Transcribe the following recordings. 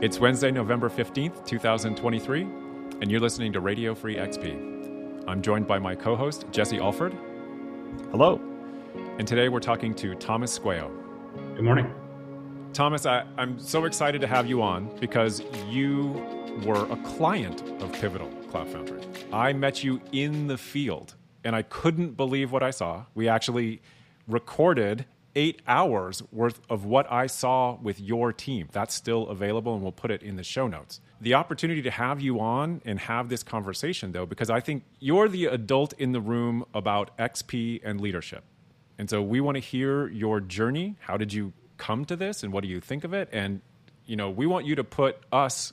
It's Wednesday, November 15th, 2023, and you're listening to Radio Free XP. I'm joined by my co host, Jesse Alford. Hello. And today we're talking to Thomas Squeo. Good morning. Thomas, I, am so excited to have you on because you were a client of Pivotal Cloud Foundry. I met you in the field and I couldn't believe what I saw. We actually recorded eight hours worth of what I saw with your team. That's still available, and we'll put it in the show notes. The opportunity to have you on and have this conversation, though, because I think you're the adult in the room about XP and leadership. And so we want to hear your journey. How did you come to this, and what do you think of it? And you know, we want you to put us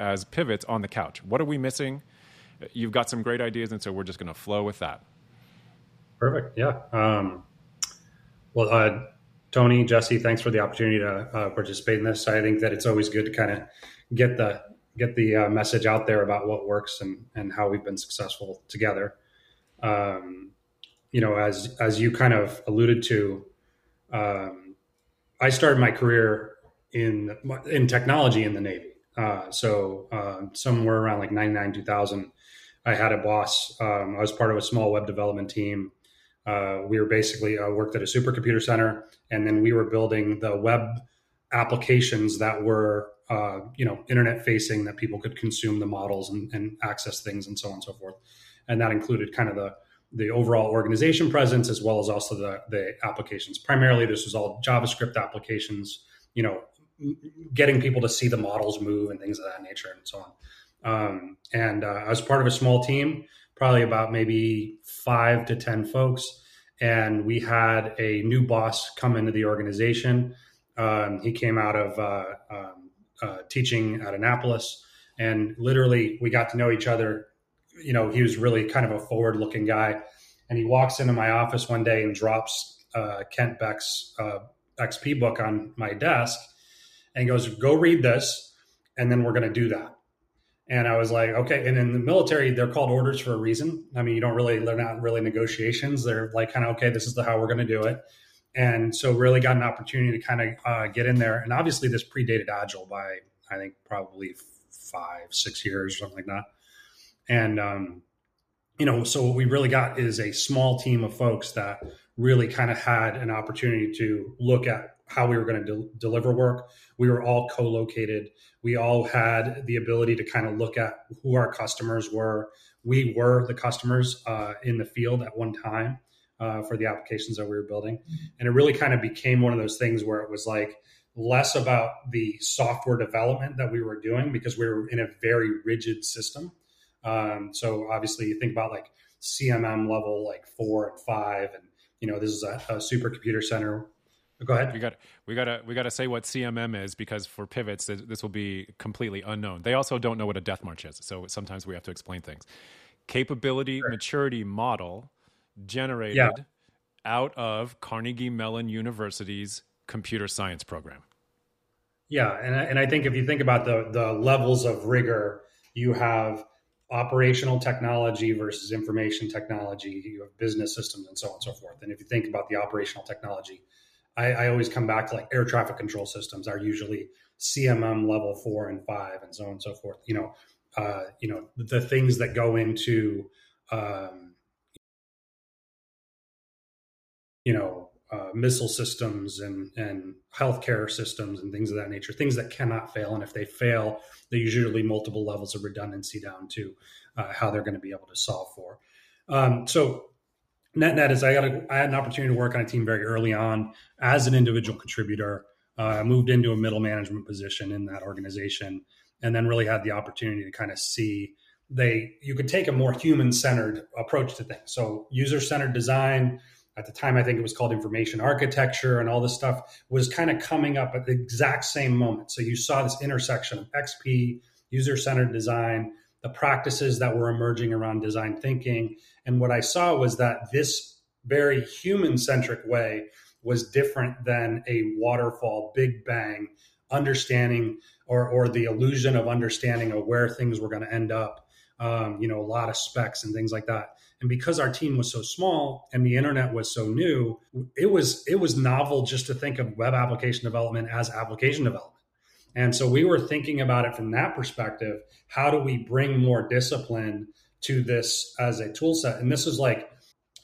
as pivots on the couch. What are we missing? You've got some great ideas, and so we're just going to flow with that. Perfect. Yeah. Um, well, uh, Tony, Jesse, thanks for the opportunity to uh, participate in this. I think that it's always good to kind of get the get the uh, message out there about what works and and how we've been successful together. Um, you know, as as you kind of alluded to, um, I started my career in in technology in the Navy. Uh, so uh, somewhere around like 99, 2000, I had a boss. Um, I was part of a small web development team uh, we were basically uh, worked at a supercomputer center, and then we were building the web applications that were uh, you know internet facing that people could consume the models and, and, access things and so on and so forth. And that included kind of the the overall organization presence as well as also the the applications. Primarily, this was all JavaScript applications. You know, getting people to see the models move and things of that nature and so on. Um, and uh, I was part of a small team probably about maybe five to 10 folks. And we had a new boss come into the organization. Um, he came out of uh, um, uh, teaching at Annapolis, and literally we got to know each other. You know, he was really kind of a forward looking guy. And he walks into my office one day and drops uh, Kent Beck's uh, XP book on my desk and goes, Go read this, and then we're going to do that. And I was like, okay. And in the military, they're called orders for a reason. I mean, you don't really, they're not really negotiations. They're like, kind of, okay, this is the how we're going to do it. And so, really got an opportunity to kind of uh, get in there. And obviously, this predated Agile by, I think, probably five, six years, something like that. And, um, you know, so what we really got is a small team of folks that really kind of had an opportunity to look at how we were going to de- deliver work. We were all co-located. We all had the ability to kind of look at who our customers were. We were the customers uh, in the field at one time uh, for the applications that we were building, and it really kind of became one of those things where it was like less about the software development that we were doing because we were in a very rigid system. Um, so obviously, you think about like CMM level like four and five, and you know this is a, a supercomputer center Go ahead. We got we got to we got to say what CMM is because for pivots this will be completely unknown. They also don't know what a death march is, so sometimes we have to explain things. Capability sure. maturity model generated yeah. out of Carnegie Mellon University's computer science program. Yeah, and and I think if you think about the the levels of rigor, you have operational technology versus information technology, you have business systems and so on and so forth. And if you think about the operational technology, I, I, always come back to like air traffic control systems are usually CMM level four and five, and so on and so forth. You know, uh, you know the things that go into, um, you know, uh, missile systems and and healthcare systems and things of that nature. Things that cannot fail, and if they fail, they usually multiple levels of redundancy down to uh, how they're going to be able to solve for. Um, so net net is I got a, I had an opportunity to work on a team very early on as an individual contributor. Uh, I moved into a middle management position in that organization, and then really had the opportunity to kind of see they you could take a more human centered approach to things. So user centered design. At the time, I think it was called information architecture, and all this stuff was kind of coming up at the exact same moment. So you saw this intersection of XP, user centered design, the practices that were emerging around design thinking. And what I saw was that this very human centric way was different than a waterfall, big bang understanding or, or the illusion of understanding of where things were going to end up. Um, you know, a lot of specs and things like that. And because our team was so small and the internet was so new, it was it was novel just to think of web application development as application development And so we were thinking about it from that perspective. How do we bring more discipline to this as a tool set? And this is like,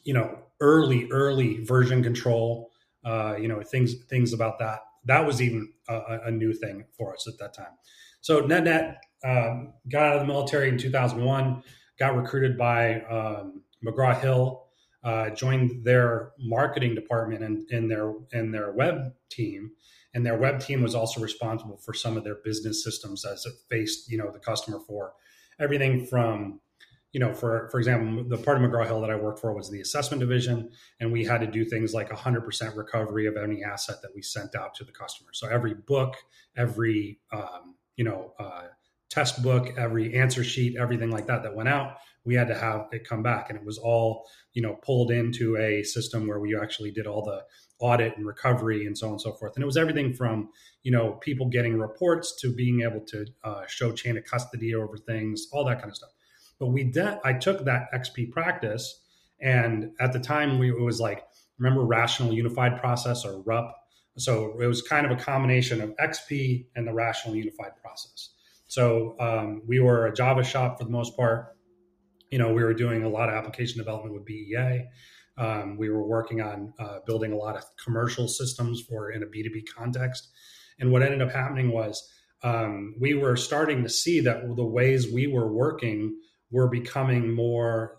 you know, early, early version control, uh, you know, things, things about that. That was even a, a new thing for us at that time. So net net um, got out of the military in 2001, got recruited by um, McGraw Hill, uh, joined their marketing department and in their in their web team, and their web team was also responsible for some of their business systems as it faced you know the customer for everything from you know for for example the part of mcgraw hill that i worked for was the assessment division and we had to do things like 100% recovery of any asset that we sent out to the customer. So every book every um, you know uh, test book every answer sheet everything like that that went out we had to have it come back. And it was all you know pulled into a system where we actually did all the audit and recovery and so on and so forth. And it was everything from you know people getting reports to being able to uh, show chain of custody over things all that kind of stuff. But we did i took that xp practice and at the time we it was like remember rational unified process or rup? So it was kind of a combination of xp and the rational unified process. So um, we were a java shop for the most part. You know, we were doing a lot of application development with BEA. Um, we were working on uh, building a lot of commercial systems for in a B2B context. And what ended up happening was um, we were starting to see that the ways we were working were becoming more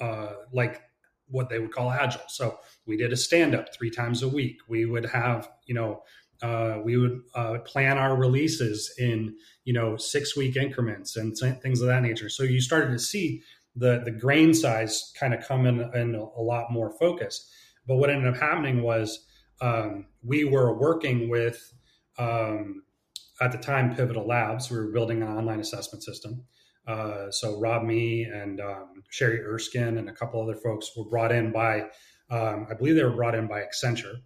uh, like what they would call agile. So we did a stand up three times a week. We would have, you know, uh, we would uh, plan our releases in, you know, six week increments and things of that nature. So you started to see the the grain size kind of come in, in a lot more focus. But what ended up happening was um, we were working with um, at the time Pivotal Labs. We were building an online assessment system. Uh, so Rob Mee and um, Sherry Erskine and a couple other folks were brought in by, um, I believe they were brought in by Accenture.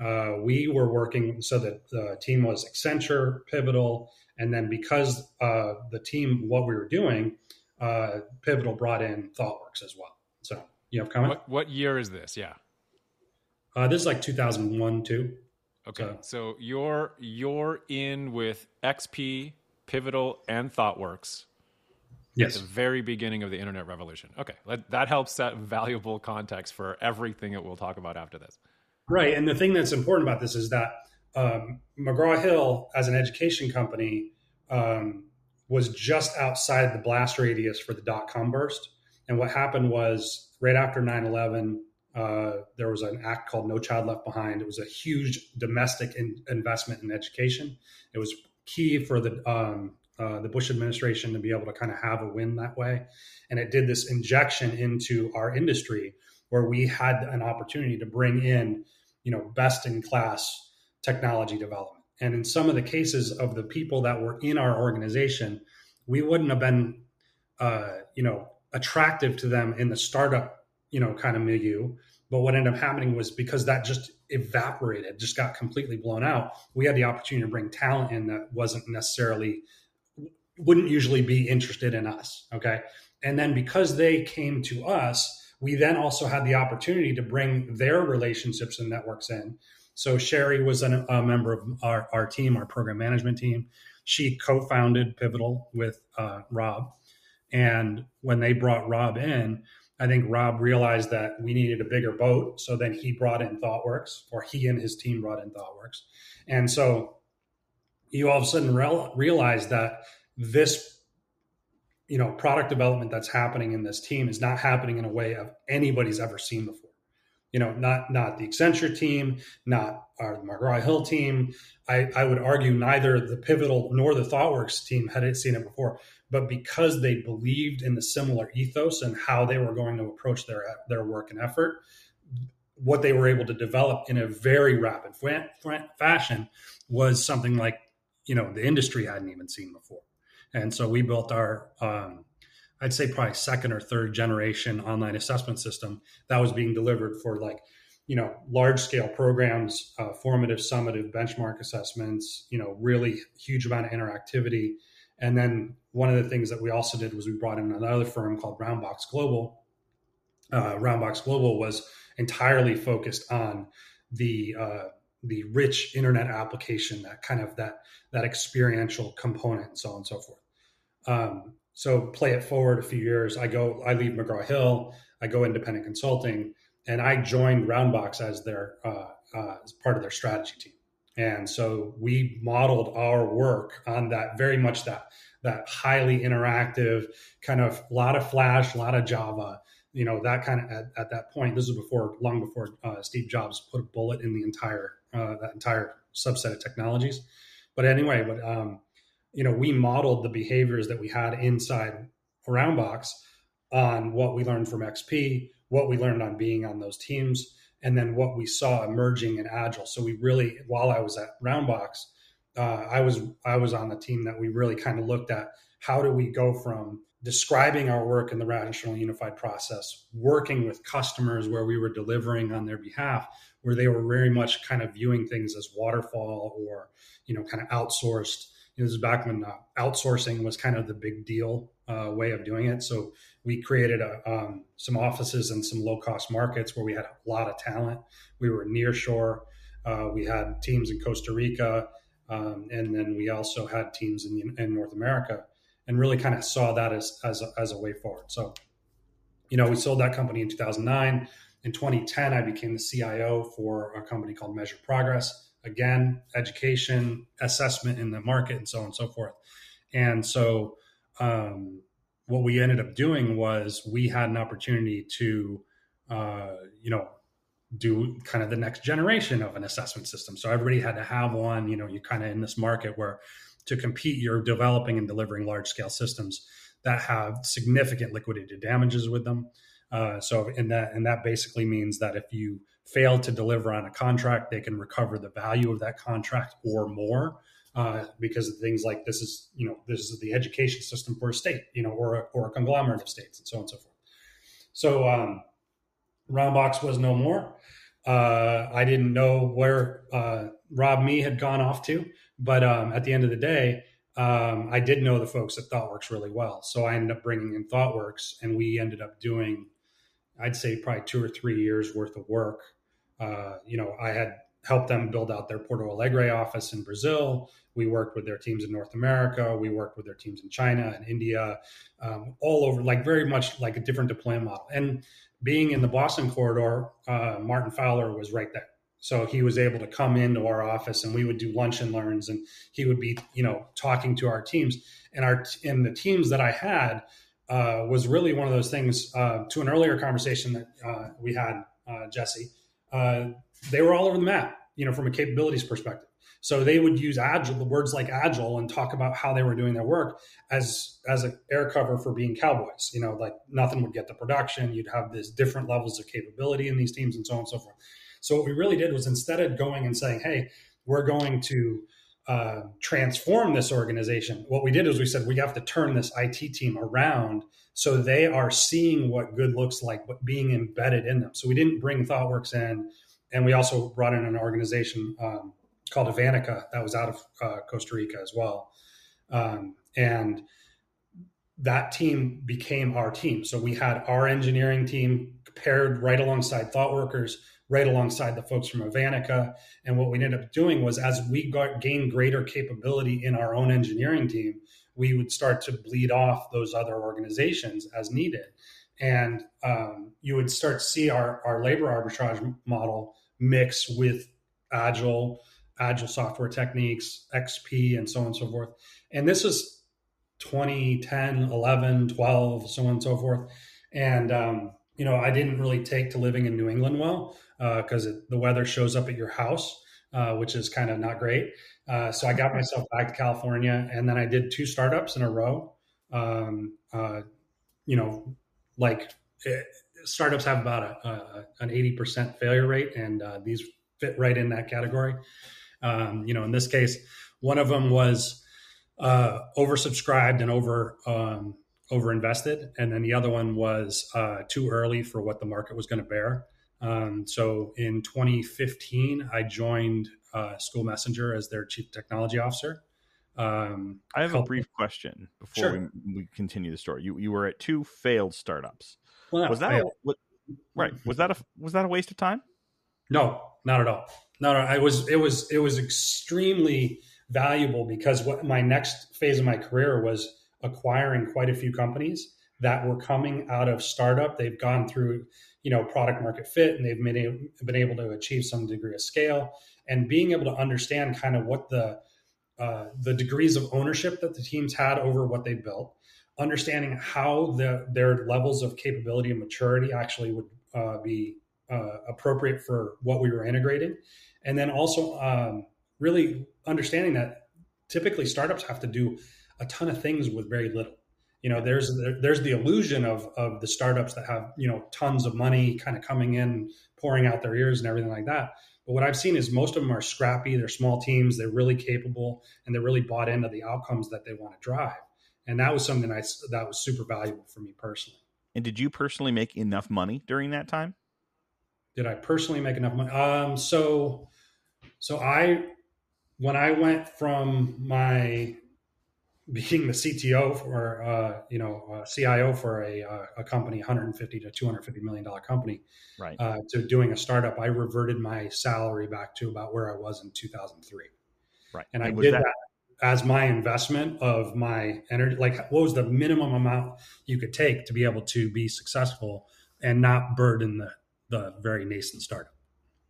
Uh, we were working so that the team was Accenture, Pivotal, and then because uh, the team, what we were doing uh, Pivotal brought in ThoughtWorks as well. So you have comment? What, what year is this? Yeah. Uh, this is like 2001, too. Okay. So. so you're you're in with XP, Pivotal, and ThoughtWorks. Yes. At the very beginning of the internet revolution. Okay. That helps set valuable context for everything that we'll talk about after this. Right. And the thing that's important about this is that um, McGraw Hill, as an education company, um, was just outside the blast radius for the dot com burst. And what happened was right after 9 11, uh, there was an act called No Child Left Behind. It was a huge domestic in, investment in education. It was key for the um, uh, the Bush administration to be able to kind of have a win that way, and it did this injection into our industry where we had an opportunity to bring in, you know, best in class technology development. And in some of the cases of the people that were in our organization, we wouldn't have been, uh, you know, attractive to them in the startup, you know, kind of milieu. But what ended up happening was because that just evaporated, just got completely blown out. We had the opportunity to bring talent in that wasn't necessarily, wouldn't usually be interested in us. Okay. And then because they came to us, we then also had the opportunity to bring their relationships and networks in so Sherry was an, a member of our, our team, our program management team. She co-founded Pivotal with uh, Rob, and when they brought Rob in, I think Rob realized that we needed a bigger boat. So then he brought in ThoughtWorks, or he and his team brought in ThoughtWorks, and so you all of a sudden realize that this you know product development that's happening in this team is not happening in a way of anybody's ever seen before you know, not not the Accenture team, not our McGraw Hill team. I, I would argue neither the Pivotal nor the ThoughtWorks team had seen it before. But because they believed in the similar ethos and how they were going to approach their their work and effort, what they were able to develop in a very rapid fashion was something like you know the industry hadn't even seen before. And so we built our um, I'd say probably second or third generation online assessment system that was being delivered for like, you know, large scale programs, uh, formative, summative, benchmark assessments, you know, really huge amount of interactivity. And then one of the things that we also did was we brought in another firm called Roundbox Global. Uh, Roundbox Global was entirely focused on the uh, the rich internet application, that kind of that that experiential component, and so on and so forth. Um, so play it forward a few years. I go, I leave McGraw Hill, I go independent consulting, and I joined Roundbox as their uh, uh, as part of their strategy team. And so we modeled our work on that very much that that highly interactive kind of a lot of Flash, a lot of Java, you know that kind of at, at that point. This was before, long before uh, Steve Jobs put a bullet in the entire uh, that entire subset of technologies. But anyway, but um, you know we modeled the behaviors that we had inside Roundbox on what we learned from XP, what we learned on being on those teams and then what we saw emerging in agile. So we really while i was at roundbox uh, i was i was on the team that we really kind of looked at how do we go from describing our work in the rational unified process working with customers where we were delivering on their behalf where they were very much kind of viewing things as waterfall or you know kind of outsourced this is back when uh, outsourcing was kind of the big deal uh, way of doing it. So we created a, um, some offices in some low cost markets where we had a lot of talent. We were near shore. Uh, we had teams in Costa Rica, um, and then we also had teams in, in North America, and really kind of saw that as as a, as a way forward. So, you know, we sold that company in 2009. In 2010, I became the CIO for a company called Measured Progress. Again, education, assessment in the market, and so on and so forth. And so um, what we ended up doing was we had an opportunity to, uh, you know, do kind of the next generation of an assessment system. So everybody had to have one. You know, you're kind of in this market where to compete, you're developing and delivering large scale systems that have significant liquidated damages with them. Uh, so in that and that basically means that if you fail to deliver on a contract, they can recover the value of that contract or more uh, because of things like this is you know this is the education system for a state you know or a, or a conglomerate of states and so on and so forth. So um, roundbox was no more. Uh, i didn't know where uh, rob Mee had gone off to but um, at the end of the day um, i did know the folks at thoughtworks really well. So i ended up bringing in thoughtworks and we ended up doing i'd say probably two or three years worth of work uh, you know i had helped them build out their Porto Alegre office in Brazil. We worked with their teams in North America. We worked with their teams in China and India, um, all over, like very much like a different deployment model. And being in the Boston corridor, uh, Martin Fowler was right there. So he was able to come into our office and we would do lunch and learns and he would be, you know, talking to our teams and our, and the teams that I had, uh, was really one of those things, uh, to an earlier conversation that, uh, we had, uh, Jesse, uh, they were all over the map you know, from a capabilities perspective. So they would use agile, the words like agile, and talk about how they were doing their work as as an air cover for being cowboys. You know, like nothing would get to production. You'd have these different levels of capability in these teams, and so on and so forth. So what we really did was instead of going and saying, "Hey, we're going to uh, transform this organization," what we did is we said we have to turn this IT team around so they are seeing what good looks like, but being embedded in them. So we didn't bring ThoughtWorks in and we also brought in an organization um, called Avantica that was out of uh, Costa Rica as well. Um, and that team became our team. So we had our engineering team paired right alongside ThoughtWorkers, right alongside the folks from Avantica. And what we ended up doing was as we got gained greater capability in our own engineering team, we would start to bleed off those other organizations as needed. And um, you would start to see our, our labor arbitrage model mix with agile agile software techniques xp and so on and so forth. And this is 2010 11 12 so on and so forth. And um, you know i didn't really take to living in new england well because uh, the weather shows up at your house uh, which is kind of not great uh, so i got myself back to california and then i did two startups in a row um, uh, you know like it, startups have about a, a, an 80% failure rate, and uh, these fit right in that category. Um, you know, in this case, one of them was uh, oversubscribed and over um, over invested, and then the other one was uh, too early for what the market was going to bear. Um, so in 2015, I joined uh, School Messenger as their chief technology officer. Um, I have a brief question before sure. we, we, continue the story. You you were at two failed startups. Well, was that a, what, right? Was that a was that a waste of time? No, not at all. No, no, I was it was it was extremely valuable because what my next phase of my career was acquiring quite a few companies that were coming out of startup. They've gone through, you know, product market fit and they've been able, been able to achieve some degree of scale. And being able to understand kind of what the uh, the degrees of ownership that the teams had over what they built, understanding how the, their levels of capability and maturity actually would uh, be uh, appropriate for what we were integrating, and then also um, really understanding that typically startups have to do a ton of things with very little you know there's there's the illusion of of the startups that have you know tons of money kind of coming in pouring out their ears and everything like that. But what i've seen is most of them are scrappy they're small teams they're really capable and they're really bought into the outcomes that they want to drive. And that was something I, that was super valuable for me personally. And did you personally make enough money during that time? Did i personally make enough money? Um so so i when i went from my being the CTO for uh, you know CIO for a, uh, a company, 150 to 250 million dollar company, right? Uh, to doing a startup, I reverted my salary back to about where I was in 2003, right? And, and I did that-, that as my investment of my energy. Like, what was the minimum amount you could take to be able to be successful and not burden the the very nascent startup?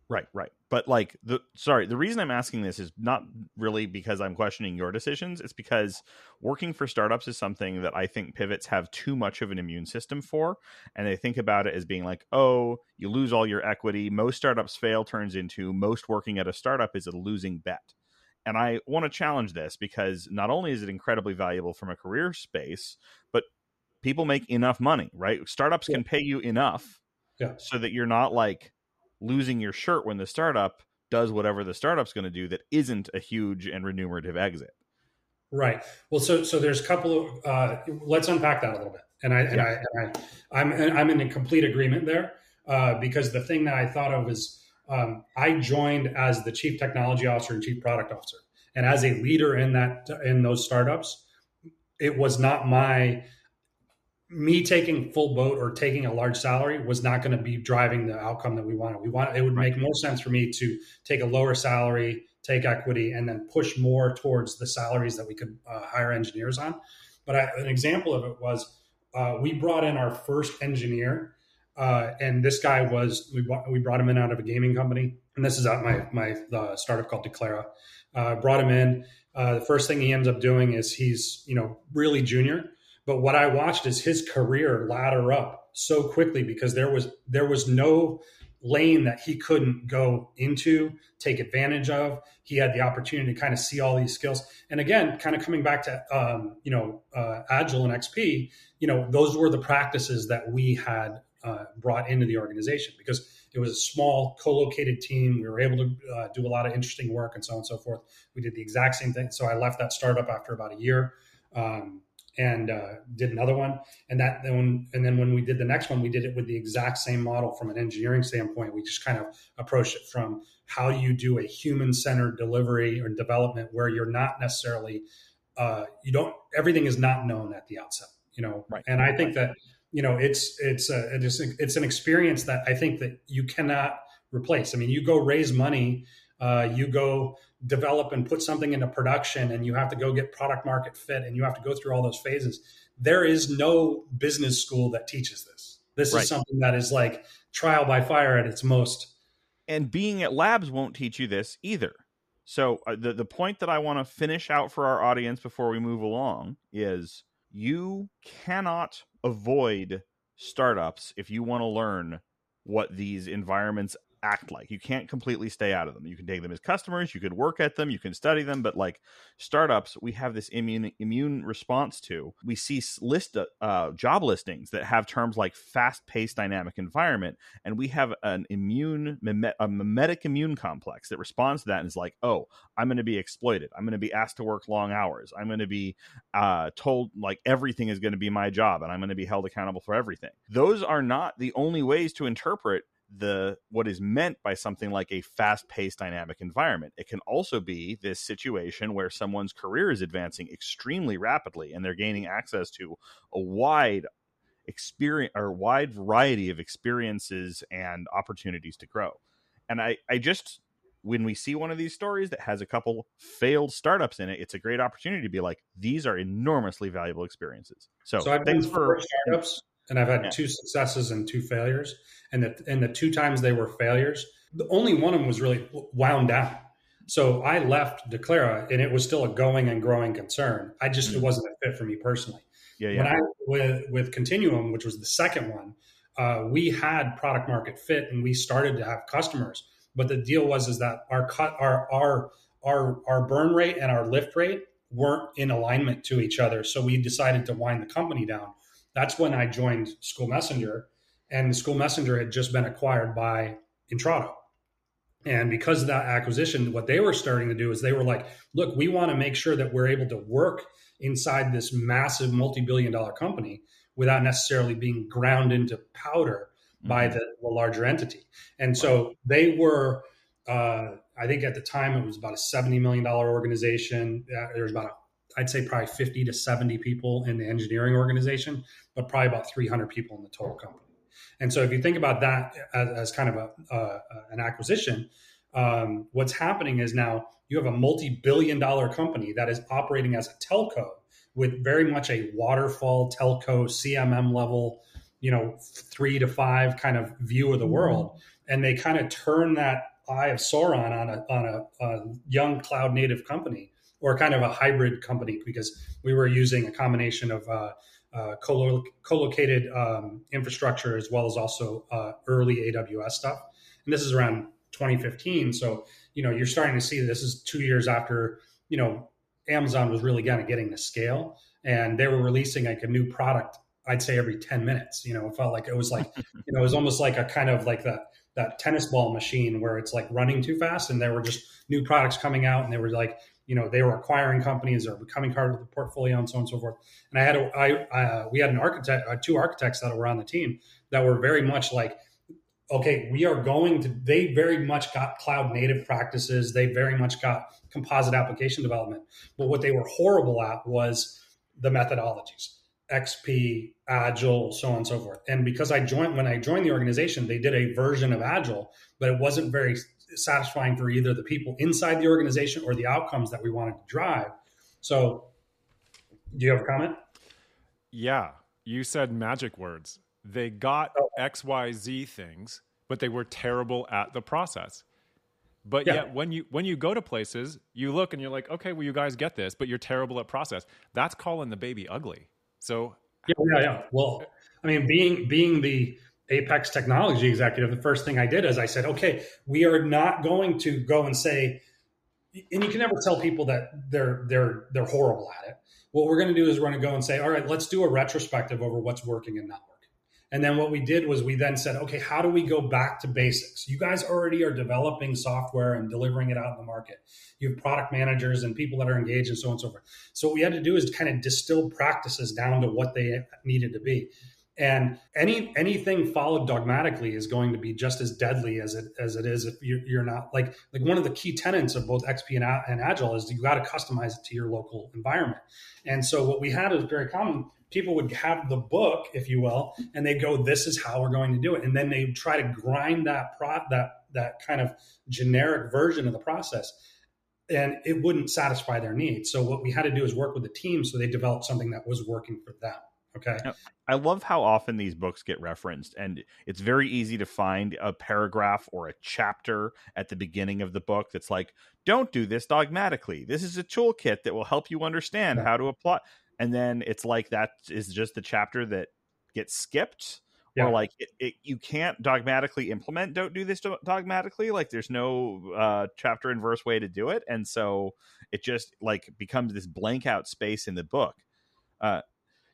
Right, right. But like the sorry, the reason I'm asking this is not really because I'm questioning your decisions. It's because working for startups is something that I think pivots have too much of an immune system for. And they think about it as being like, oh, you lose all your equity. Most startups fail turns into most working at a startup is a losing bet. And I want to challenge this because not only is it incredibly valuable from a career space, but people make enough money, right? Startups yeah. can pay you enough yeah. so that you're not like losing your shirt when the startup does whatever the startup's going to do that isn't a huge and remunerative exit. Right. Well, so so there's a couple of uh, let's unpack that a little bit. And I and yeah. I, and I I'm I'm in a complete agreement there uh, because the thing that I thought of is um, I joined as the chief technology officer and chief product officer, and as a leader in that in those startups, it was not my me taking full boat or taking a large salary was not going to be driving the outcome that we wanted. We want it would make more sense for me to take a lower salary, take equity, and then push more towards the salaries that we could uh, hire engineers on. But I, an example of it was uh, we brought in our first engineer, uh, and this guy was we brought, we brought him in out of a gaming company, and this is at my my startup called Declara. Uh, brought him in. Uh, the first thing he ends up doing is he's you know really junior but what I watched is his career ladder up so quickly because there was there was no lane that he couldn't go into, take advantage of. He had the opportunity to kind of see all these skills. And again, kind of coming back to um, you know uh, Agile and XP, you know those were the practices that we had uh, brought into the organization because it was a small co-located team. We were able to uh, do a lot of interesting work and so on and so forth. We did the exact same thing. So I left that startup after about a year. Um, and uh, did another one. And that then, and then when we did the next one, we did it with the exact same model from an engineering standpoint. We just kind of approached it from how do you do a human centered delivery or development where you're not necessarily, uh, you don't, everything is not known at the outset, you know? Right. And I think that, you know, it's, it's, a, it's, a, it's an experience that I think that you cannot replace. I mean, you go raise money, uh, you go develop and put something into production and you have to go get product market fit and you have to go through all those phases there is no business school that teaches this. This right. is something that is like trial by fire at its most. And being at labs won't teach you this either. So uh, the the point that i want to finish out for our audience before we move along is you cannot avoid startups if you want to learn what these environments act like. You can't completely stay out of them. You can take them as customers, you can work at them, you can study them, but like startups, we have this immune immune response to. We see list uh, job listings that have terms like fast-paced dynamic environment, and we have an immune a mimetic immune complex that responds to that and is like, "Oh, I'm going to be exploited. I'm going to be asked to work long hours. I'm going to be uh, told like everything is going to be my job, and I'm going to be held accountable for everything." Those are not the only ways to interpret the what is meant by something like a fast-paced dynamic environment. It can also be this situation where someone's career is advancing extremely rapidly and they're gaining access to a wide experience or wide variety of experiences and opportunities to grow. And i i just when we see one of these stories that has a couple failed startups in it, it's a great opportunity to be like, these are enormously valuable experiences. So, so thanks for startups and I've had Yeah. two successes and two failures. And the and the two times they were failures, the only one of them was really wound down. So I left Declara and it was still a going and growing concern. I just it Mhm. wasn't a fit for me personally. yeah, When I with with Continuum, which was the second one, uh, we had product market fit and we started to have customers. But the deal was is that our cut our our our our burn rate and our lift rate weren't in alignment to each other. So we decided to wind the company down. That's when I joined School Messenger, and School Messenger had just been acquired by Intrado. And because of that acquisition, what they were starting to do is they were like, look, we want to make sure that we're able to work inside this massive multi billion dollar company without necessarily being ground into powder by Mhm. the, the larger entity. And so they were, uh, I think at the time it was about a $70 million organization. Uh, there was about, a, I'd say probably 50 to 70 people in the engineering organization, but probably about 300 people in the total company. And so if you think about that as, as kind of a, uh, an acquisition, um, what's happening is now you have a multi-billion dollar company that is operating as a telco with very much a waterfall telco CMM level, you know, three to five kind of view of the world. And they kind of turn that eye of Sauron on a, on a, a young cloud native company or kind of a hybrid company because we were using a combination of uh, uh, co- co-located um, infrastructure as well as also uh, early AWS stuff. And this is around 2015. So, you know, you're starting to see this is two years after, you know, Amazon was really kind of getting to scale and they were releasing like a new product, I'd say every 10 minutes, you know, it felt like it was like, you know, it was almost like a kind of like that, that tennis ball machine where it's like running too fast and there were just new products coming out and they were like, you know, they were acquiring companies or becoming part of the portfolio and so on and so forth. And I had, a, I, uh, we had an architect, uh, two architects that were on the team that were very much like, okay, we are going to, they very much got cloud native practices. They very much got composite application development. But what they were horrible at was the methodologies, XP, Agile, so on and so forth. And because I joined, when I joined the organization, they did a version of Agile, but it wasn't very satisfying for either the people inside the organization or the outcomes that we wanted to drive. So, do you have a comment? Yeah, you said magic words. They got Oh. XYZ things, but they were terrible at the process. But Yeah. yet when you when you go to places, you look and you're like, okay, well you guys get this, but you're terrible at process. That's calling the baby ugly. So Yeah, yeah, yeah. Well, I mean, being being the Apex technology executive, the first thing I did is I said, okay, we are not going to go and say, and you can never tell people that they're they're they're horrible at it. What we're going to do is we're going to go and say, all right, let's do a retrospective over what's working and not working. And then what we did was we then said, okay, how do we go back to basics? You guys already are developing software and delivering it out in the market. You have product managers and people that are engaged and so on and so forth. So what we had to do is kind of distill practices down to what they needed to be. And any anything followed dogmatically is going to be just as deadly as it as it is if you're, you're not like like one of the key tenets of both XP and, and Agile is you got to customize it to your local environment. And so what we had is very common. People would have the book, if you will, and they go, "This is how we're going to do it," and then they try to grind that pro that that kind of generic version of the process and it wouldn't satisfy their needs. So what we had to do is work with the team so they developed something that was working for them. Okay. I love how often these books get referenced, and it's very easy to find a paragraph or a chapter at the beginning of the book that's like, "Don't do this dogmatically. This is a toolkit that will help you understand how to apply." And then it's like that is just the chapter that gets skipped, Yeah. or like it, it, you can't dogmatically implement. Don't do this dogmatically. Like there's no uh, chapter and verse way to do it, and so it just like becomes this blank out space in the book. Uh,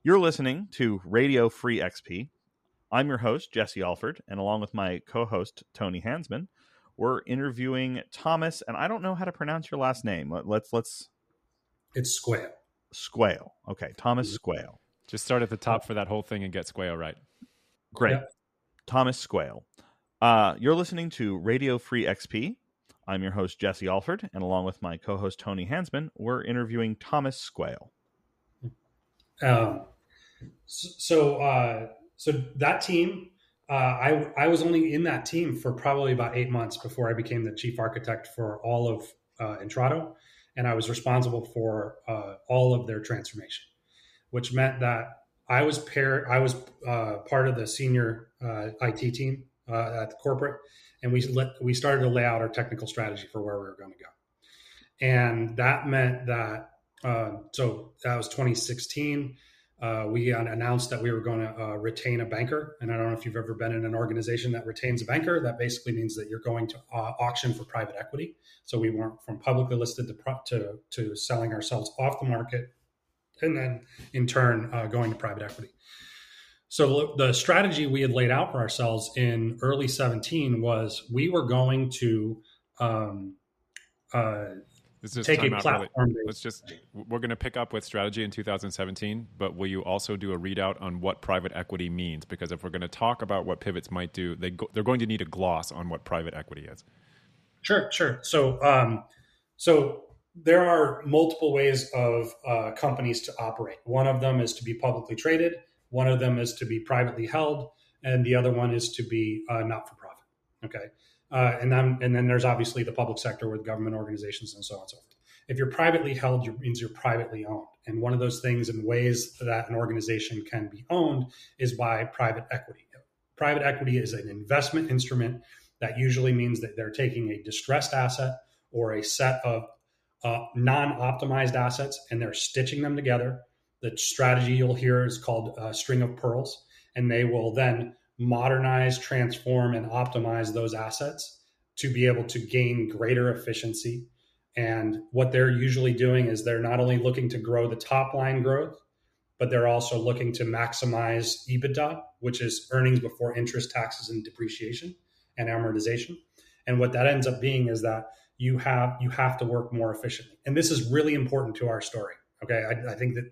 you're listening to Radio Free XP. I'm your host, Jesse Alford, and along with my co host, Tony Hansmann, we're interviewing Thomas, and I don't know how to pronounce your last name. Let- Let's, let's, It's square. Squale. Okay, Thomas Squeo. just start at the top for that whole thing and get Square right. Great. Yeah. Thomas Squeo. Uh, you're listening to Radio Free XP. I'm your host, Jesse Alford, and along with my co host, Tony Hansmann, we're interviewing Thomas Squeo. Um, so, uh, so that team uh, I I was only in that team for probably about eight months before I became the chief architect for all of uh, Intrado, and I was responsible for uh, all of their transformation, which meant that I was pair I was uh, part of the senior uh, IT team uh, at the corporate, and we let, we started to lay out our technical strategy for where we were going to go, and that meant that so that was 2016 uh, we announced that we were going to uh, retain a banker. And I don't know if you've ever been in an organization that retains a banker. That basically means that you're going to uh, auction for private equity. So we went from publicly listed to, to, to selling ourselves off the market, and then in turn uh, going to private equity. So the strategy we had laid out for ourselves in early 17 was we were going to um, uh, this is take a platform. Really. Let's just we're going to pick up with strategy in 2017, but will you also do a readout on what private equity means? Because if we're going to talk about what pivots might do, they go, they're going to need a gloss on what private equity is. Sure, sure. So, um, so there are multiple ways of uh, companies to operate. One of them is to be publicly traded. One of them is to be privately held, and the other one is to be uh, not for profit. Okay. Uh, and then and then there's obviously the public sector with government organizations and so on and so forth. If you're privately held, means you're privately owned. And one of those things and ways that an organization can be owned is by private equity. Private equity is an investment instrument that usually means that they're taking a distressed asset or a set of uh, non-optimized assets and they're stitching them together. The strategy you'll hear is called uh, string of pearls, and they will then modernize, transform, and optimize those assets to be able to gain greater efficiency. And what they're usually doing is they're not only looking to grow the top line growth, but they're also looking to maximize EBITDA, which is earnings before interest, taxes, and depreciation and amortization. And what that ends up being is that you have you have to work more efficiently. And this is really important to our story. Okay. I, I think that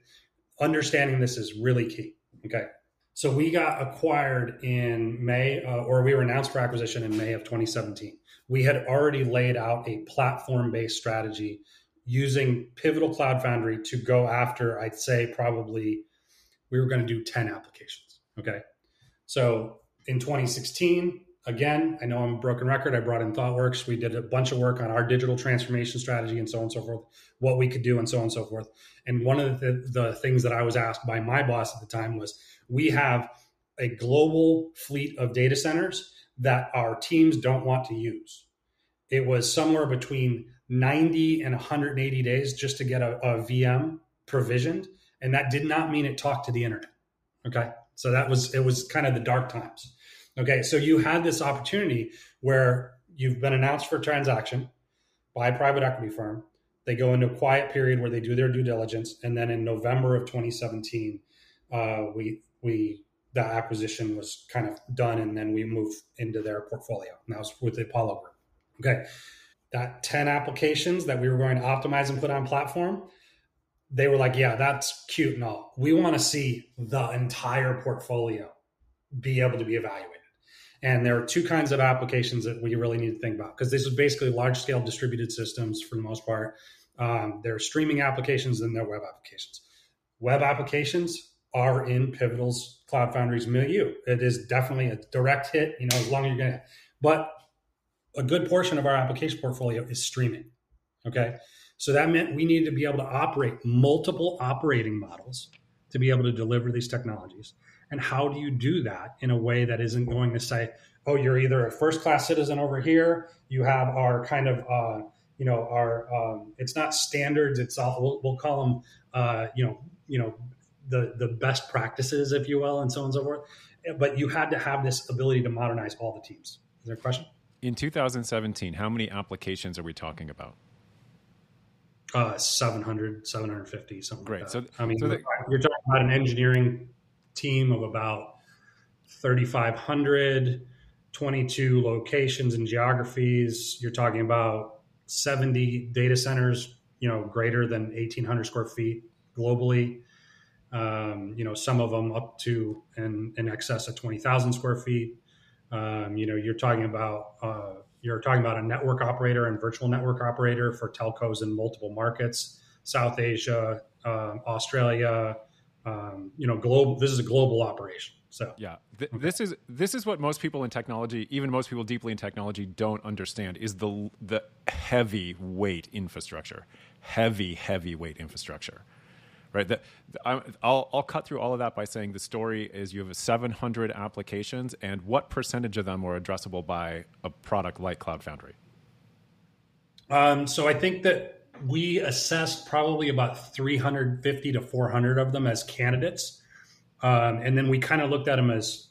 understanding this is really key. Okay. So we got acquired in May, uh, or we were announced for acquisition in May of 2017. We had already laid out a platform based strategy using Pivotal Cloud Foundry to go after, I'd say, probably we were going to do 10 applications. Okay. So in 2016, again, I know I'm a broken record. I brought in ThoughtWorks. We did a bunch of work on our digital transformation strategy and so on and so forth, what we could do and so on and so forth. And one of the, the things that I was asked by my boss at the time was, we have a global fleet of data centers that our teams don't want to use. It was somewhere between 90 and 180 days just to get a, a VM provisioned. And that did not mean it talked to the internet. Okay. So that was, it was kind of the dark times. Okay. So you had this opportunity where you've been announced for transaction by a private equity firm. They go into a quiet period where they do their due diligence. And then in November of 2017, uh, we we the acquisition was kind of done and then we moved into their portfolio. And that was with the Apollo group. Okay. That 10 applications that we were going to optimize and put on platform, they were like, yeah, that's cute and all. We want to see the entire portfolio be able to be evaluated. And there are two kinds of applications that we really need to think about because this is basically large scale distributed systems for the most part. Um, there are streaming applications and there are web applications. Web applications are in Pivotal's Cloud Foundry's milieu. It is definitely a direct hit, you know, as long as you're going to, but a good portion of our application portfolio is streaming. Okay. So that meant we needed to be able to operate multiple operating models to be able to deliver these technologies. And how do you do that in a way that isn't going to say, oh, you're either a first class citizen over here, you have our kind of, uh, you know, our, um, it's not standards, it's all, we'll, we'll call them, uh, you know, you know, the the best practices, if you will, and so on and so forth. But you had to have this ability to modernize all the teams. Is there a question? In 2017, how many applications are we talking about? Uh, 700, 750, something Great. Like so, I mean, so the, you're talking about an engineering team of about 3,500, 22 locations and geographies. You're talking about 70 data centers, you know, greater than 1,800 square feet globally um, you know, some of them up to in, in excess of 20,000 square feet. Um, you know, you're talking about uh, you're talking about a network operator and virtual network operator for telcos in multiple markets, South Asia, um, Australia, um, you know, global. This is a global operation. So yeah, th- okay. this is this is what most people in technology, even most people deeply in technology, don't understand is the the heavy weight infrastructure, heavy heavy weight infrastructure, right? That I'll I'll cut through all of that by saying the story is you have 700 applications, and what percentage of them were addressable by a product like Cloud Foundry? Um, so I think that we assessed probably about 350 to 400 of them as candidates. Um, and then we kind of looked at them as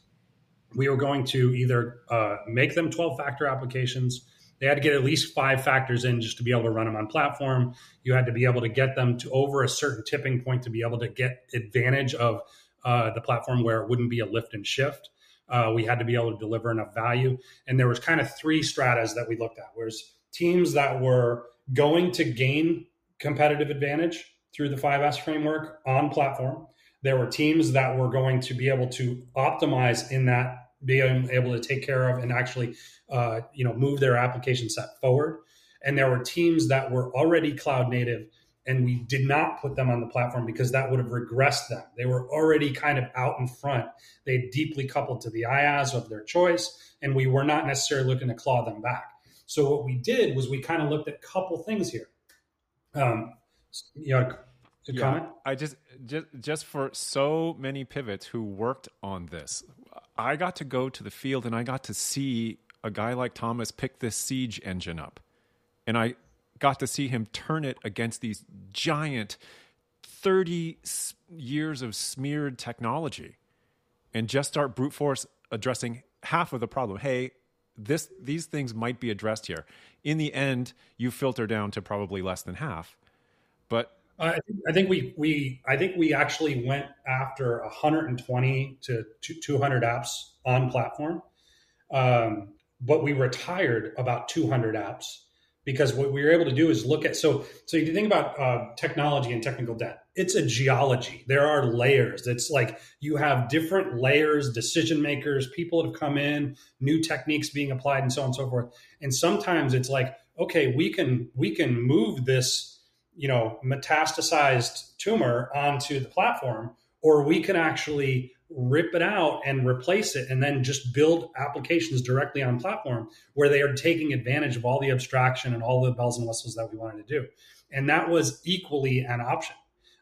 we were going to either uh, make them 12 factor applications. They had to get at least five factors in just to be able to run them on platform. You had to be able to get them to over a certain tipping point to be able to get advantage of uh, the platform where it wouldn't be a lift and shift. Uh, we had to be able to deliver enough value. And there was kind of three stratas that we looked at. Whereas teams that were going to gain competitive advantage through the 5S framework on platform. There were teams that were going to be able to optimize in that, being able to take care of and actually, uh, you know, move their application set forward. And there were teams that were already cloud native, and we did not put them on the platform because that would have regressed them. They were already kind of out in front. They deeply coupled to the IaaS of their choice, and we were not necessarily looking to claw them back. So what we did was we kind of looked at a couple things here. Um, you know, yeah, comment? I just just just for so many pivots who worked on this, I got to go to the field and I got to see a guy like Thomas pick this siege engine up, and I got to see him turn it against these giant 30 years of smeared technology and just start brute force addressing half of the problem. Hey, this these things might be addressed here. In the end, you filter down to probably less than half. But I think, we we I think we actually went after 120 to 200 apps on platform, um, but we retired about 200 apps because what we were able to do is look at so so if you think about uh, technology and technical debt it's a geology. There are layers. It's like you have different layers decision makers people that have come in new techniques being applied and so on and so forth. And sometimes it's like okay we can we can move this you know metastasized tumor onto the platform or we can actually rip it out and replace it and then just build applications directly on platform where they are taking advantage of all the abstraction and all the bells and whistles that we wanted to do. And that was equally an option.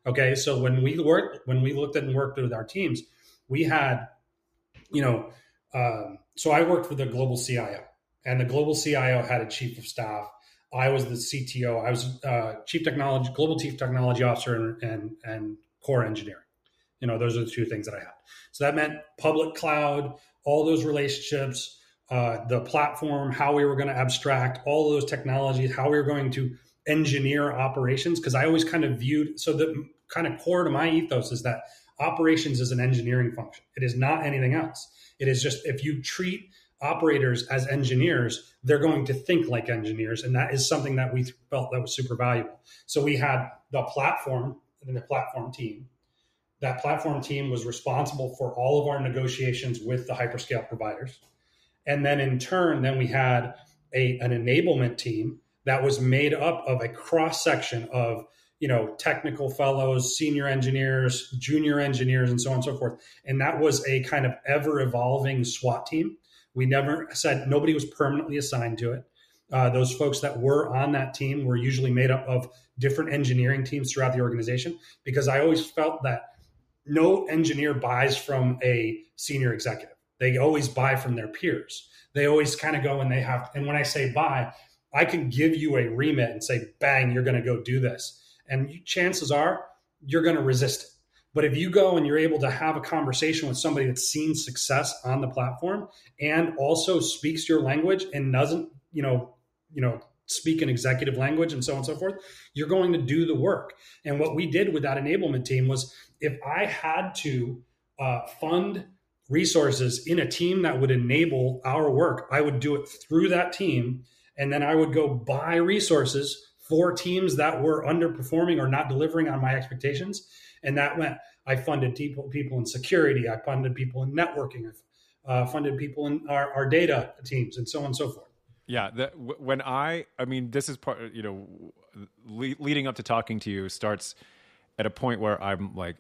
Okay so when we worked when we looked at and worked with our teams we had you know um, so i worked with the global cio and the global cio had a chief of staff i was the cto i was uh, chief technology global chief technology officer and, and, and core engineering you know, those are the two things that I had. So that meant public cloud, all those relationships, uh, the platform, how we were going to abstract all those technologies, how we were going to engineer operations. Because I always kind of viewed so the kind of core to my ethos is that operations is an engineering function. It is not anything else. It is just if you treat operators as engineers, they're going to think like engineers. And that is something that we felt that was super valuable. So we had the platform and the platform team that platform team was responsible for all of our negotiations with the hyperscale providers. And then in turn, then we had a, an enablement team that was made up of a cross section of you know technical fellows senior engineers junior engineers and so on and so forth and that was a kind of ever evolving swat team we never said nobody was permanently assigned to it uh, those folks that were on that team were usually made up of different engineering teams throughout the organization because i always felt that no engineer buys from a senior executive. They always buy from their peers. They always kind of go and they have, and when I say buy, I can give you a remit and say, bang, you're going to go do this. And chances are you're going to resist it. But if you go and you're able to have a conversation with somebody that's seen success on the platform and also speaks your language and doesn't, you know, you know, speak an executive language and so on and so forth, you're going to do the work. And what we did with that enablement team was if I had to uh, fund resources in a team that would enable our work, I would do it through that team. And then I would go buy resources for teams that were underperforming or not delivering on my expectations. And that went, I funded people, people in security, I funded people in networking, I uh, funded people in our, our data teams, and so on and so forth. Yeah, that, when I, I mean, this is part, you know, le- leading up to talking to you starts at a point where I'm like,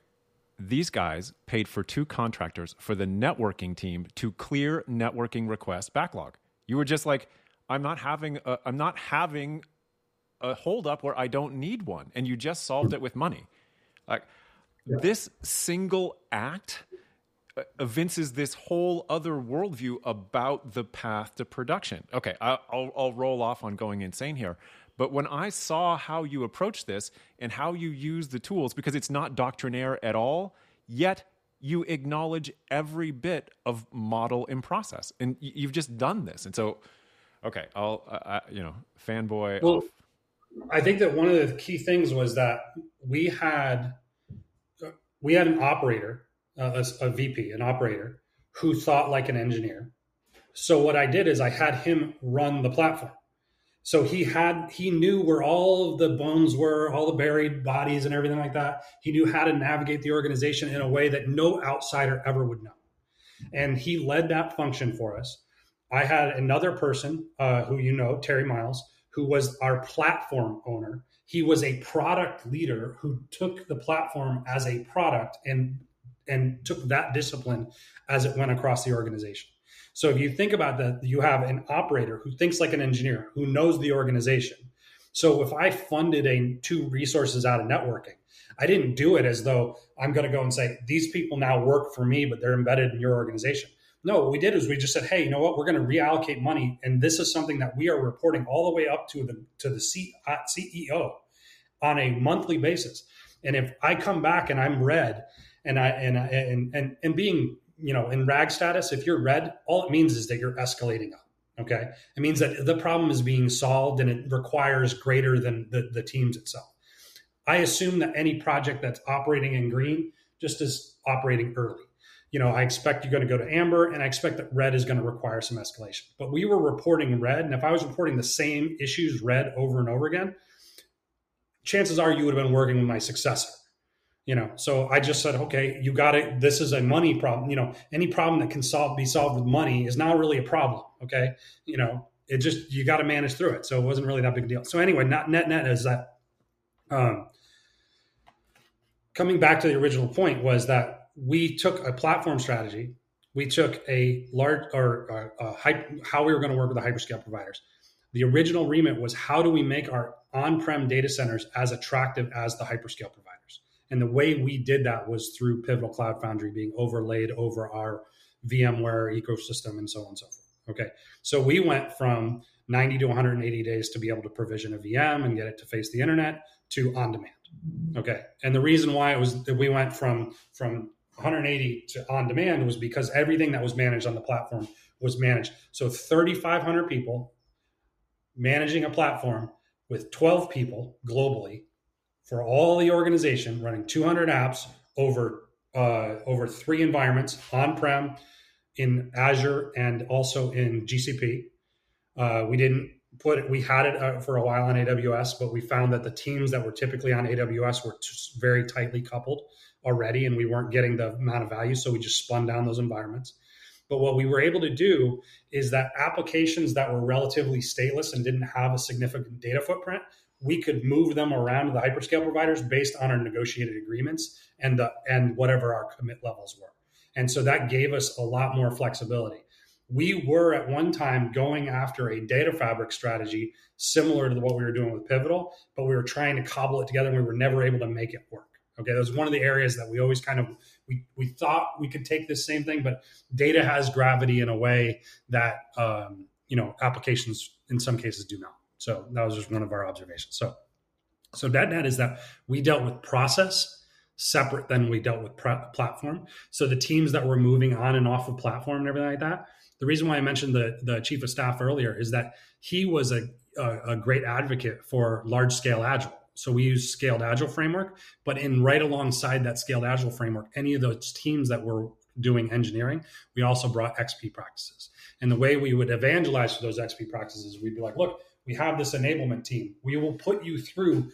these guys paid for two contractors for the networking team to clear networking request backlog. You were just like, I'm not having a, I'm not having a holdup where I don't need one, and you just solved it with money. Like yeah. this single act uh, evinces this whole other worldview about the path to production. Okay, I'll, I'll roll off on going insane here. But when I saw how you approach this and how you use the tools, because it's not doctrinaire at all, yet you acknowledge every bit of model in process, and you've just done this. And so, okay, I'll uh, you know fanboy. Well, off. I think that one of the key things was that we had we had an operator, uh, a, a VP, an operator who thought like an engineer. So what I did is I had him run the platform. So he had he knew where all of the bones were, all the buried bodies and everything like that. He knew how to navigate the organization in a way that no outsider ever would know. And he led that function for us. I had another person uh, who you know, Terry Miles, who was our platform owner. He was a product leader who took the platform as a product and and took that discipline as it went across the organization. So if you think about that, you have an operator who thinks like an engineer, who knows the organization. So if I funded a two resources out of networking, I didn't do it as though I'm going to go and say these people now work for me, but they're embedded in your organization. No, what we did is we just said, hey, you know what? We're going to reallocate money, and this is something that we are reporting all the way up to the to the C, uh, CEO on a monthly basis. And if I come back and I'm red, and I and and and and being you know, in rag status, if you're red, all it means is that you're escalating up. Okay. It means that the problem is being solved and it requires greater than the, the teams itself. I assume that any project that's operating in green just is operating early. You know, I expect you're going to go to amber and I expect that red is going to require some escalation. But we were reporting red. And if I was reporting the same issues red over and over again, chances are you would have been working with my successor you know? So i just said okay you got it. This is a money problem you know? Any problem that can solve be solved with money is not really a problem okay? You know it just you got to manage through it. So it wasn't really that big a deal. So anyway not net net is that um, coming back to the original point was that we took a platform strategy we took a large or uh, a, how we were going to work with the hyperscale providers the original remit was how do we make our on-prem data centers as attractive as the hyperscale providers and the way we did that was through Pivotal Cloud Foundry being overlaid over our VMware ecosystem and so on and so forth. Okay. So we went from 90 to 180 days to be able to provision a VM and get it to face the internet to on demand. Okay. And the reason why it was that we went from from 180 to on demand was because everything that was managed on the platform was managed. So 3,500 people managing a platform with 12 people globally for all the organization running 200 apps over uh, over three environments on-prem in azure and also in gcp uh, we didn't put it we had it uh, for a while on aws but we found that the teams that were typically on aws were very tightly coupled already and we weren't getting the amount of value so we just spun down those environments but what we were able to do is that applications that were relatively stateless and didn't have a significant data footprint we could move them around to the hyperscale providers based on our negotiated agreements and the and whatever our commit levels were. And so that gave us a lot more flexibility. We were at one time going after a data fabric strategy similar to what we were doing with Pivotal, but we were trying to cobble it together and we were never able to make it work. Okay, that was one of the areas that we always kind of we we thought we could take this same thing, but data has gravity in a way that um, you know applications in some cases do not. So that was just one of our observations. So, so net net is that we dealt with process separate than we dealt with platform. So the teams that were moving on and off of platform and everything like that. The reason why I mentioned the the chief of staff earlier is that he was a a, a great advocate for large scale agile. So we use scaled agile framework, but in right alongside that scaled agile framework, any of those teams that were doing engineering, we also brought XP practices. And the way we would evangelize for those XP practices, we'd be like, look, we have this enablement team. We will put you through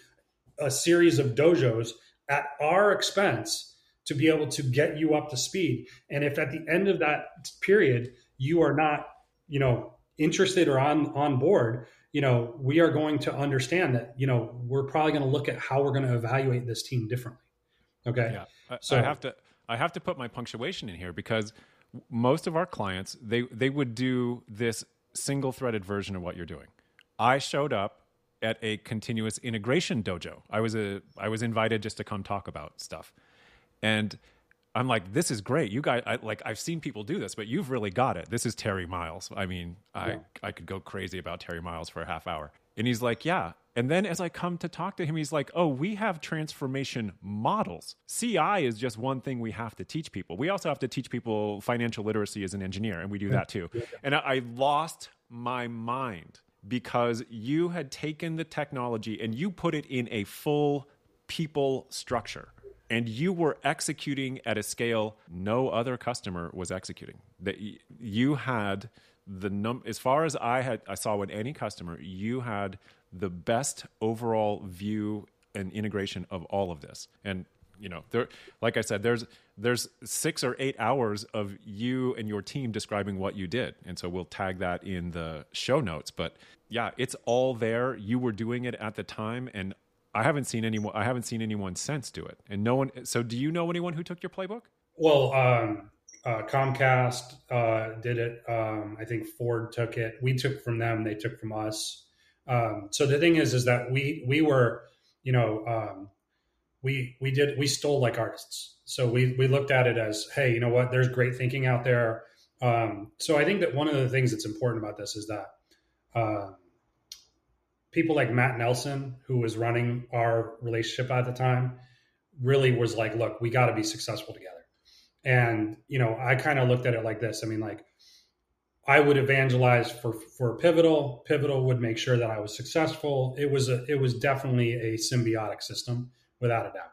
a series of dojos at our expense to be able to get you up to speed. And if at the end of that period you are not, you know, interested or on on board, you know, we are going to understand that, you know, we're probably going to look at how we're going to evaluate this team differently. Okay. Yeah. I, so I have to I have to put my punctuation in here because most of our clients they they would do this single threaded version of what you're doing. I showed up at a continuous integration dojo. I was a I was invited just to come talk about stuff. And I'm like, this is great. You guys, I, like, I've seen people do this, but you've really got it. This is Terry Miles. I mean, I, yeah. I could go crazy about Terry Miles for a half hour. And he's like, yeah. And then as I come to talk to him, he's like, oh, we have transformation models. CI is just one thing we have to teach people. We also have to teach people financial literacy as an engineer, and we do that too. And I, I lost my mind because you had taken the technology and you put it in a full people structure and you were executing at a scale no other customer was executing. That you had the num as far as i had i saw with any customer you had the best overall view and integration of all of this. And you know there like i said there's there's six or eight hours of you and your team describing what you did. And so we'll tag that in the show notes. But yeah it's all there. You were doing it at the time. And I haven't seen anyone. I haven't seen anyone since do it, and no one. So, do you know anyone who took your playbook? Well, um, uh, Comcast uh, did it. Um, I think Ford took it. We took from them. They took from us. Um, so the thing is, is that we we were, you know, um, we we did we stole like artists. So we we looked at it as, hey, you know what? There's great thinking out there. Um, so I think that one of the things that's important about this is that. Uh, people like Matt Nelson, who was running our relationship at the time, really was like, look, we got to be successful together. And, you know, I kind of looked at it like this. I mean, like, I would evangelize for for Pivotal. Pivotal would make sure that I was successful. It was a it was definitely a symbiotic system, without a doubt.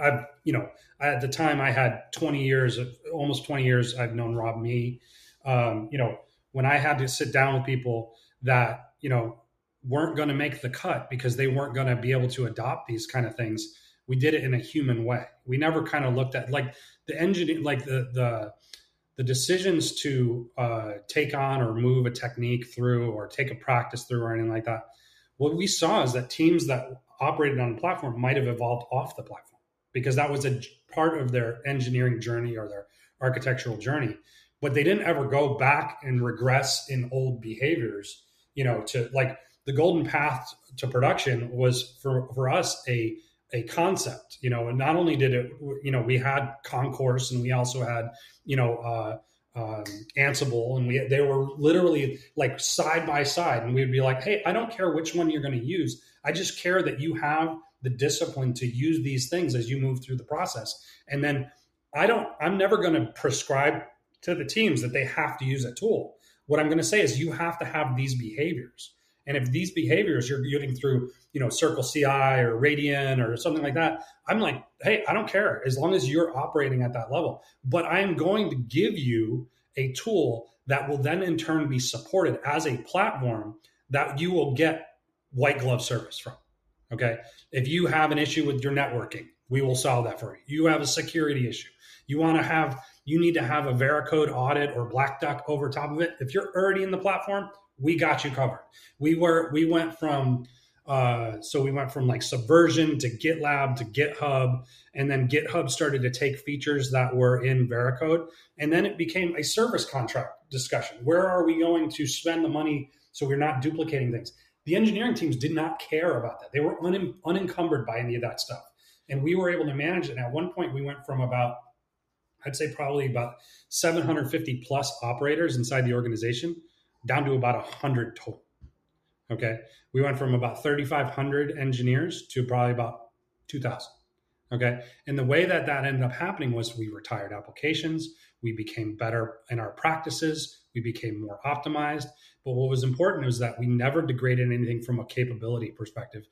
I've you know at the time I had 20 years, almost 20 years. I've known Rob Mee. Um, you know when I had to sit down with people that you know weren't going to make the cut because they weren't going to be able to adopt these kind of things. We did it in a human way. We never kind of looked at like the engine like the the the decisions to uh, take on or move a technique through or take a practice through or anything like that. What we saw is that teams that operated on the platform might have evolved off the platform because that was a part of their engineering journey or their architectural journey. But they didn't ever go back and regress in old behaviors you know to like the golden path to production was for for us a a concept you know and not only did it you know we had concourse and we also had you know uh, um, Ansible, and we they were literally like side by side, and we'd be like, "Hey, I don't care which one you're going to use. I just care that you have the discipline to use these things as you move through the process." And then I don't, I'm never going to prescribe to the teams that they have to use a tool. What I'm going to say is you have to have these behaviors. And if these behaviors you're getting through, you know, Circle CI or Radian or something like that, I'm like, hey, I don't care as long as you're operating at that level. But I am going to give you a tool that will then in turn be supported as a platform that you will get white glove service from. Okay. If you have an issue with your networking, we will solve that for you. You have a security issue. You want to have, you need to have a Veracode audit or Black Duck over top of it. If you're already in the platform, we got you covered. We were we went from uh, so we went from like Subversion to GitLab to GitHub, and then GitHub started to take features that were in Veracode, and then it became a service contract discussion. Where are we going to spend the money so we're not duplicating things? The engineering teams did not care about that; they were un- unencumbered by any of that stuff, and we were able to manage it. And at one point, we went from about I'd say probably about 750 plus operators inside the organization down to about 100 total. Okay. We went from about 3,500 engineers to probably about 2,000. Okay. And the way that that ended up happening was we retired applications, we became better in our practices, we became more optimized. But what was important was that we never degraded anything from a capability perspective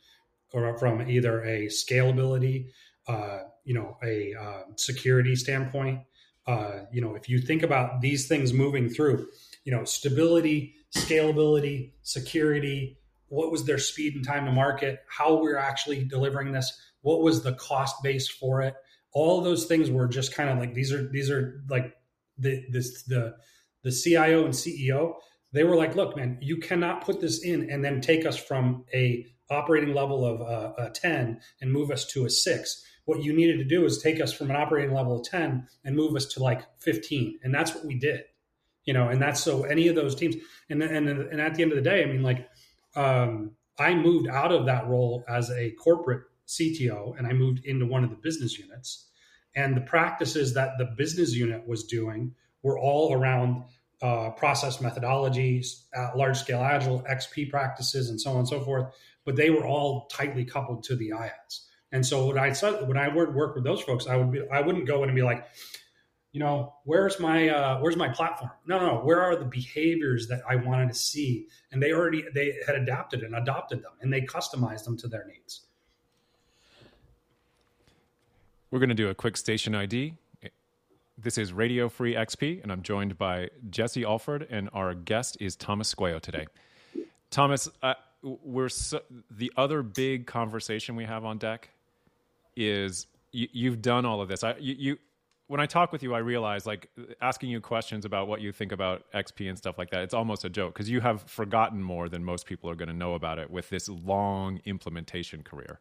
or from either a scalability, uh, you know, a uh, security standpoint. Uh, you know, if you think about these things moving through, you know stability scalability security what was their speed and time to market how we're actually delivering this what was the cost base for it. All those things were just kind of like these are these are like the this the the cio and ceo they were like look man you cannot put this in and then take us from a operating level of uh, a 10 and move us to a 6 what you needed to do is take us from an operating level of 10 and move us to like 15 and that's what we did you know and that's so any of those teams and and and at the end of the day i mean like um, i moved out of that role as a corporate cto and i moved into one of the business units and the practices that the business unit was doing were all around uh, process methodologies uh, large scale agile xp practices and so on and so forth but they were all tightly coupled to the IaaS and so when i said when i would work with those folks i would be i wouldn't go in and be like you know, where's my uh, where's my platform? No, no, where are the behaviors that I wanted to see? And they already they had adapted and adopted them, and they customized them to their needs. We're going to do a quick station ID. This is Radio Free XP, and I'm joined by Jesse Alford, and our guest is Thomas Squeo today. Thomas, uh, we're so, the other big conversation we have on deck is you, have done all of this. I, you, you when I talk with you, I realize like asking you questions about what you think about XP and stuff like that. It's almost a joke because you have forgotten more than most people are going to know about it with this long implementation career.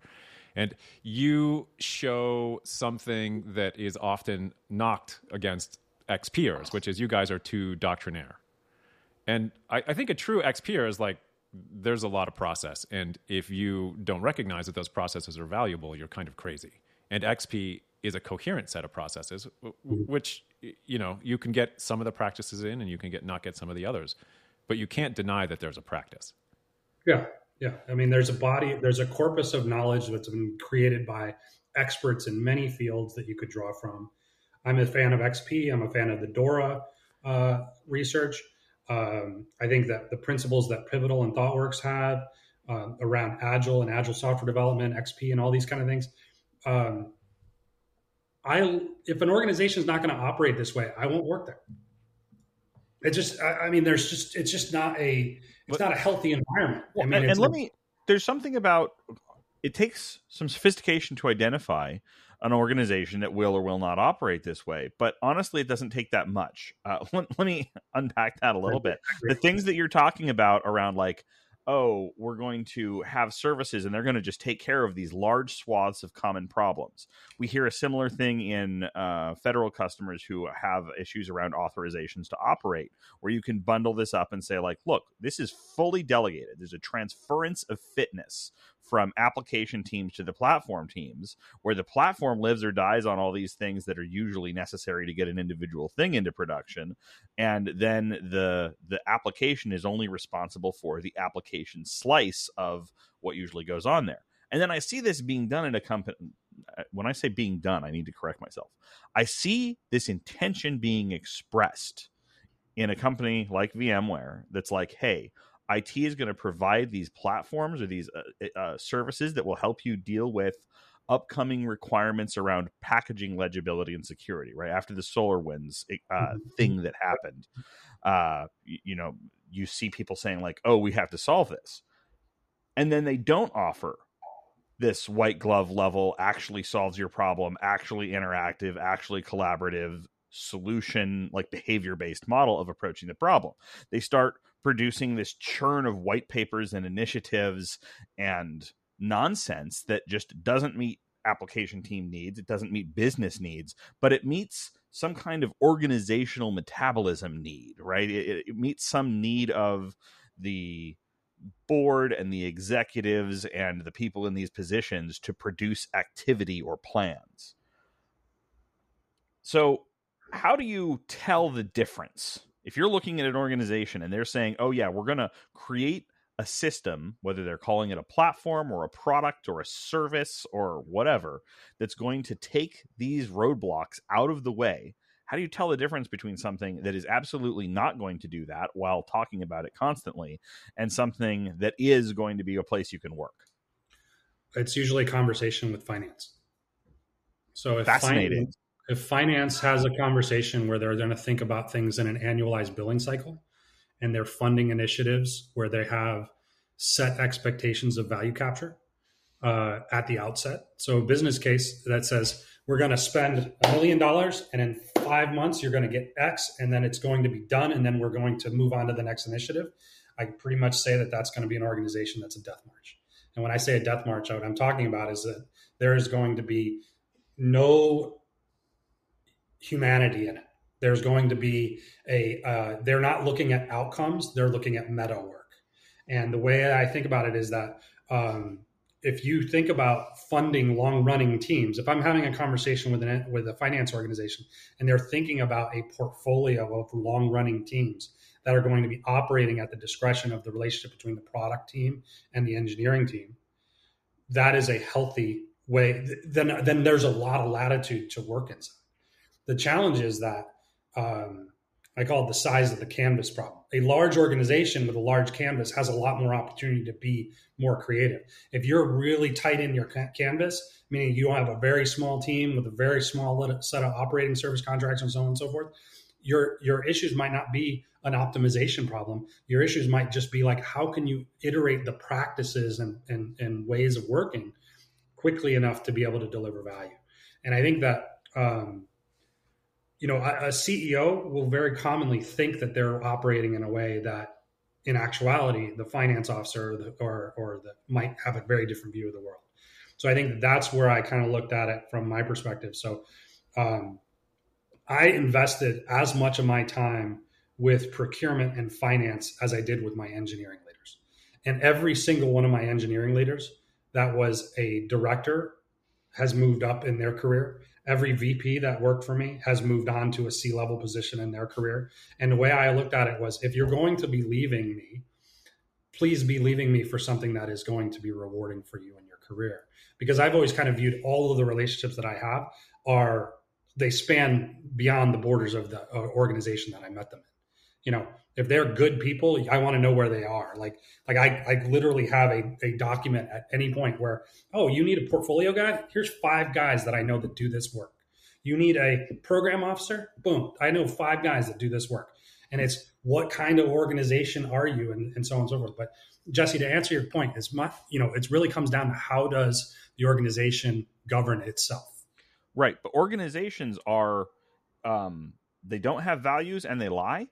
And you show something that is often knocked against XPers, which is you guys are too doctrinaire. And I, I think a true XPer is like there's a lot of process. And if you don't recognize that those processes are valuable, you're kind of crazy. And XP is a coherent set of processes, mm-hmm. which you know you can get some of the practices in, and you can get not get some of the others, but you can't deny that there's a practice. Yeah, yeah. I mean, there's a body, there's a corpus of knowledge that's been created by experts in many fields that you could draw from. I'm a fan of XP. I'm a fan of the Dora uh, research. Um, I think that the principles that Pivotal and ThoughtWorks have uh, around Agile and Agile software development, XP, and all these kind of things, um, I if an organization is not going to operate this way, I won't work there. It just, I, I mean, there's just, it's just not a, it's but, not a healthy environment. Well, I mean, and, and let me, there's something about it takes some sophistication to identify an organization that will or will not operate this way. But honestly, it doesn't take that much. Uh, let, let, me unpack that a little bit. The things that you're talking about around like oh, we're going to have services and they're going to just take care of these large swaths of common problems. We hear a similar thing in uh, federal customers who have issues around authorizations to operate, where you can bundle this up and say, like, look, this is fully delegated. There's a transference of fitness from application teams to the platform teams, where the platform lives or dies on all these things that are usually necessary to get an individual thing into production, and then the the application is only responsible for the application slice of what usually goes on there. And then I see this being done in a company. When I say being done, I need to correct myself. I see this intention being expressed in a company like VMware that's like, hey, IT is going to provide these platforms or these uh, uh, services that will help you deal with upcoming requirements around packaging legibility and security. Right after the SolarWinds uh, mm-hmm. thing that happened, uh, you, you know, you see people saying like, "Oh, we have to solve this," and then they don't offer this white glove level actually solves your problem actually interactive actually collaborative solution like behavior based model of approaching the problem they start producing this churn of white papers and initiatives and nonsense that just doesn't meet application team needs it doesn't meet business needs but it meets some kind of organizational metabolism need right? It, it meets some need of the board and the executives and the people in these positions to produce activity or plans. So how do you tell the difference if you're looking at an organization and they're saying, oh, yeah, we're going to create a system, whether they're calling it a platform or a product or a service or whatever, that's going to take these roadblocks out of the way. How do you tell the difference between something that is absolutely not going to do that while talking about it constantly and something that is going to be a place you can work? It's usually a conversation with finance. So if Fascinating. Finance, if finance has a conversation where they're going to think about things in an annualized billing cycle and they're funding initiatives where they have set expectations of value capture uh, at the outset. So, a business case that says we're going to spend a million dollars and in five months you're going to get X and then it's going to be done and then we're going to move on to the next initiative. I pretty much say that that's going to be an organization that's a death march. And when I say a death march, what I'm talking about is that there is going to be no humanity in it. There's going to be a, uh, they're not looking at outcomes, they're looking at meta work. And the way I think about it is that um, if you think about funding long running teams, if I'm having a conversation with an with a finance organization and they're thinking about a portfolio of long running teams that are going to be operating at the discretion of the relationship between the product team and the engineering team, that is a healthy way. Then then there's a lot of latitude to work inside. The challenge is that um, I call it the size of the canvas problem. A large organization with a large canvas has a lot more opportunity to be more creative. If you're really tight in your canvas, meaning you have a very small team with a very small set of operating service contracts and so on and so forth, your your issues might not be an optimization problem. Your issues might just be like how can you iterate the practices and and, and ways of working quickly enough to be able to deliver value. And I think that um, you know, a, a CEO will very commonly think that they're operating in a way that, in actuality, the finance officer or the, or, or the might have a very different view of the world. So I think that's where I kind of looked at it from my perspective. So um, I invested as much of my time with procurement and finance as I did with my engineering leaders. And every single one of my engineering leaders that was a director has moved up in their career every VP that worked for me has moved on to a C level position in their career. And the way I looked at it was if you're going to be leaving me, please be leaving me for something that is going to be rewarding for you in your career. Because I've always kind of viewed all of the relationships that I have are they span beyond the borders of the uh, organization that I met them in. You know, if they're good people, I want to know where they are. Like, like I, I literally have a, a document at any point where, oh, you need a portfolio guy? Here's five guys that I know that do this work. You need a program officer? Boom. I know five guys that do this work. And it's what kind of organization are you and, and so on and so forth. But Jesse, to answer your point, is my, you know, it really comes down to how does the organization govern itself? Right. But organizations are um they don't have values and they lie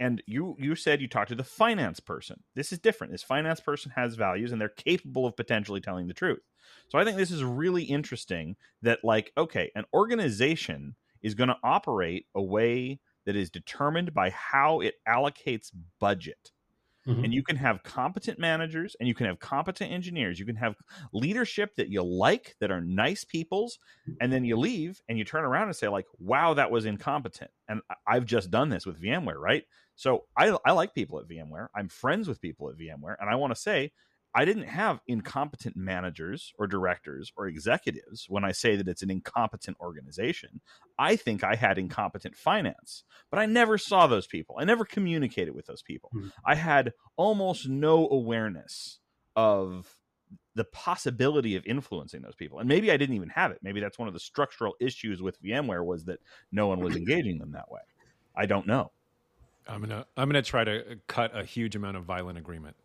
and you you said you talked to the finance person this is different this finance person has values and they're capable of potentially telling the truth so i think this is really interesting that like okay an organization is going to operate a way that is determined by how it allocates budget Mm-hmm. And you can have competent managers and you can have competent engineers. You can have leadership that you like that are nice peoples. And then you leave and you turn around and say, like, wow, that was incompetent. And I've just done this with VMware, right? So I, I like people at VMware. I'm friends with people at VMware. And I want to say, I didn't have incompetent managers or directors or executives when I say that it's an incompetent organization. I think I had incompetent finance, but I never saw those people. I never communicated with those people. Mm-hmm. I had almost no awareness of the possibility of influencing those people. And maybe I didn't even have it. Maybe that's one of the structural issues with VMware was that no one was engaging them that way. I don't know. I'm going to I'm to try to cut a huge amount of violent agreement